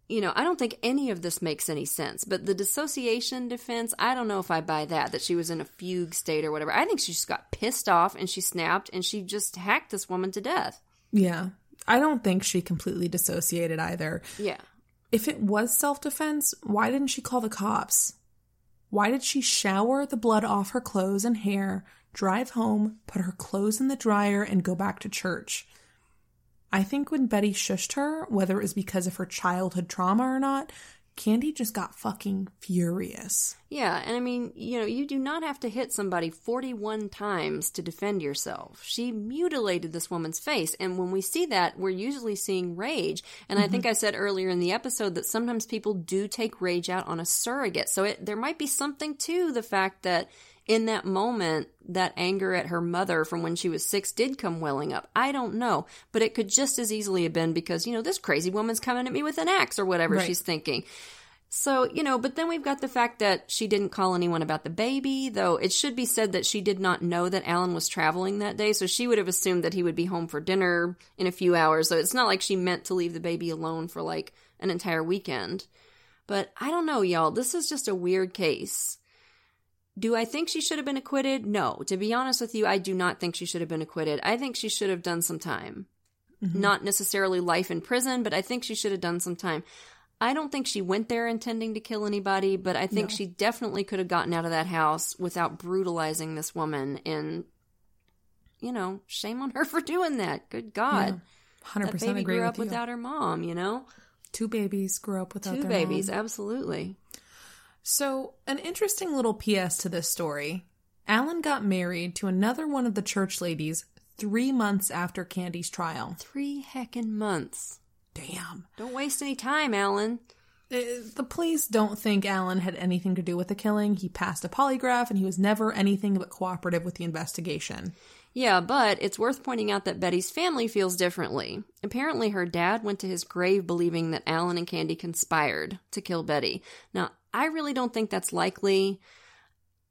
S3: You know, I don't think any of this makes any sense, but the dissociation defense, I don't know if I buy that, that she was in a fugue state or whatever. I think she just got pissed off and she snapped and she just hacked this woman to death.
S1: Yeah. I don't think she completely dissociated either.
S3: Yeah.
S1: If it was self defense, why didn't she call the cops? Why did she shower the blood off her clothes and hair, drive home, put her clothes in the dryer, and go back to church? I think when Betty shushed her, whether it was because of her childhood trauma or not, Candy just got fucking furious.
S3: Yeah, and I mean, you know, you do not have to hit somebody 41 times to defend yourself. She mutilated this woman's face, and when we see that, we're usually seeing rage. And I think mm-hmm. I said earlier in the episode that sometimes people do take rage out on a surrogate. So it, there might be something to the fact that in that moment, that anger at her mother from when she was six did come welling up. I don't know, but it could just as easily have been because, you know, this crazy woman's coming at me with an axe or whatever
S1: Right.
S3: she's thinking. So, you know, but then we've got the fact that she didn't call anyone about the baby, though it should be said that she did not know that Alan was traveling that day, so she would have assumed that he would be home for dinner in a few hours. So it's not like she meant to leave the baby alone for like an entire weekend. But I don't know, y'all. This is just a weird case. Do I think she should have been acquitted? No. To be honest with you, I do not think she should have been acquitted. I think she should have done some time. Mm-hmm. Not necessarily life in prison, but I think she should have done some time. I don't think she went there intending to kill anybody, but I think
S1: No.
S3: she definitely could have gotten out of that house without brutalizing this woman. And, you know, shame on her (laughs) for doing that. Good God.
S1: Hundred
S3: That baby
S1: agree
S3: grew up
S1: you.
S3: without her mom, you know?
S1: Two babies grew up without
S3: Two babies,
S1: mom.
S3: absolutely.
S1: So, an interesting little PS to this story. Alan got married to another one of the church ladies three months after Candy's trial.
S3: Three heckin' months.
S1: Damn.
S3: Don't waste any time, Alan.
S1: Uh, The police don't think Alan had anything to do with the killing. He passed a polygraph and he was never anything but cooperative with the investigation.
S3: Yeah, but it's worth pointing out that Betty's family feels differently. Apparently, her dad went to his grave believing that Alan and Candy conspired to kill Betty. Now, I really don't think that's likely.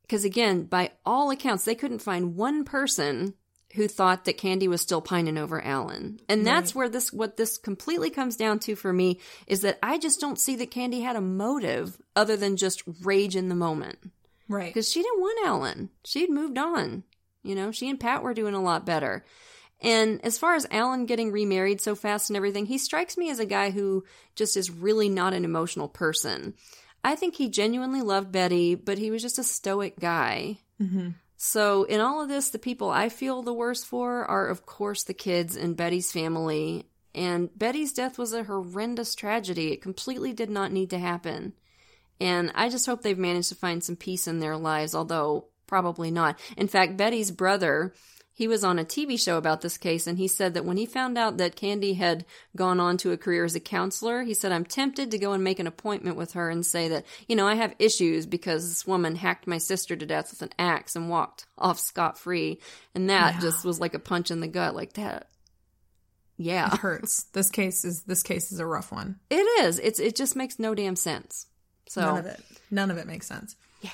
S3: Because again, by all accounts, they couldn't find one person who thought that Candy was still pining over Alan. And that's where this what this completely comes down to for me is that I just don't see that Candy had a motive other than just rage in the moment.
S1: Right.
S3: Because she didn't want Alan. She'd moved on. You know, she and Pat were doing a lot better. And as far as Alan getting remarried so fast and everything, he strikes me as a guy who just is really not an emotional person. I think he genuinely loved Betty, but he was just a stoic guy.
S1: Mm-hmm.
S3: So, in all of this, the people I feel the worst for are, of course, the kids and Betty's family. And Betty's death was a horrendous tragedy. It completely did not need to happen. And I just hope they've managed to find some peace in their lives, although probably not. In fact, Betty's brother, he was on a TV show about this case, and he said that when he found out that Candy had gone on to a career as a counselor, he said, I'm tempted to go and make an appointment with her and say that, you know, I have issues because this woman hacked my sister to death with an axe and walked off scot free. And that
S1: Yeah.
S3: just was like a punch in the gut, like that. Yeah.
S1: It (laughs) hurts. this case is this case is a rough one.
S3: It is. It's it just makes no damn sense. So
S1: None of it. None of it makes sense. Yeah.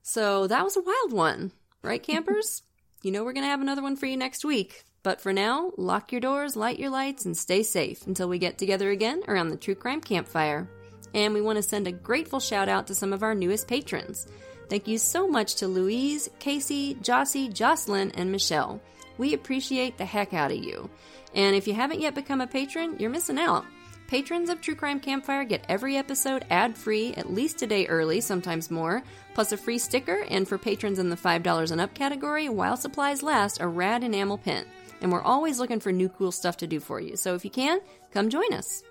S3: So that was a wild one, right, campers? (laughs) you know we're going to have another one for you next week. But for now, lock your doors, light your lights, and stay safe until we get together again around the True Crime Campfire. And we want to send a grateful shout out to some of our newest patrons. Thank you so much to Louise, Casey, Jossie, Jocelyn, and Michelle. We appreciate the heck out of you. And if you haven't yet become a patron, you're missing out. Patrons of True Crime Campfire get every episode ad free, at least a day early, sometimes more, plus a free sticker, and for patrons in the $5 and up category, while supplies last, a rad enamel pin. And we're always looking for new cool stuff to do for you, so if you can, come join us.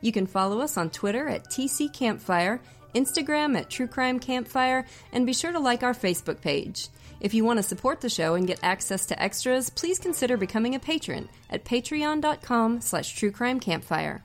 S3: You can follow us on Twitter at TC Campfire, Instagram at True Crime Campfire, and be sure to like our Facebook page. If you want to support the show and get access to extras, please consider becoming a patron at patreon.com slash truecrimecampfire.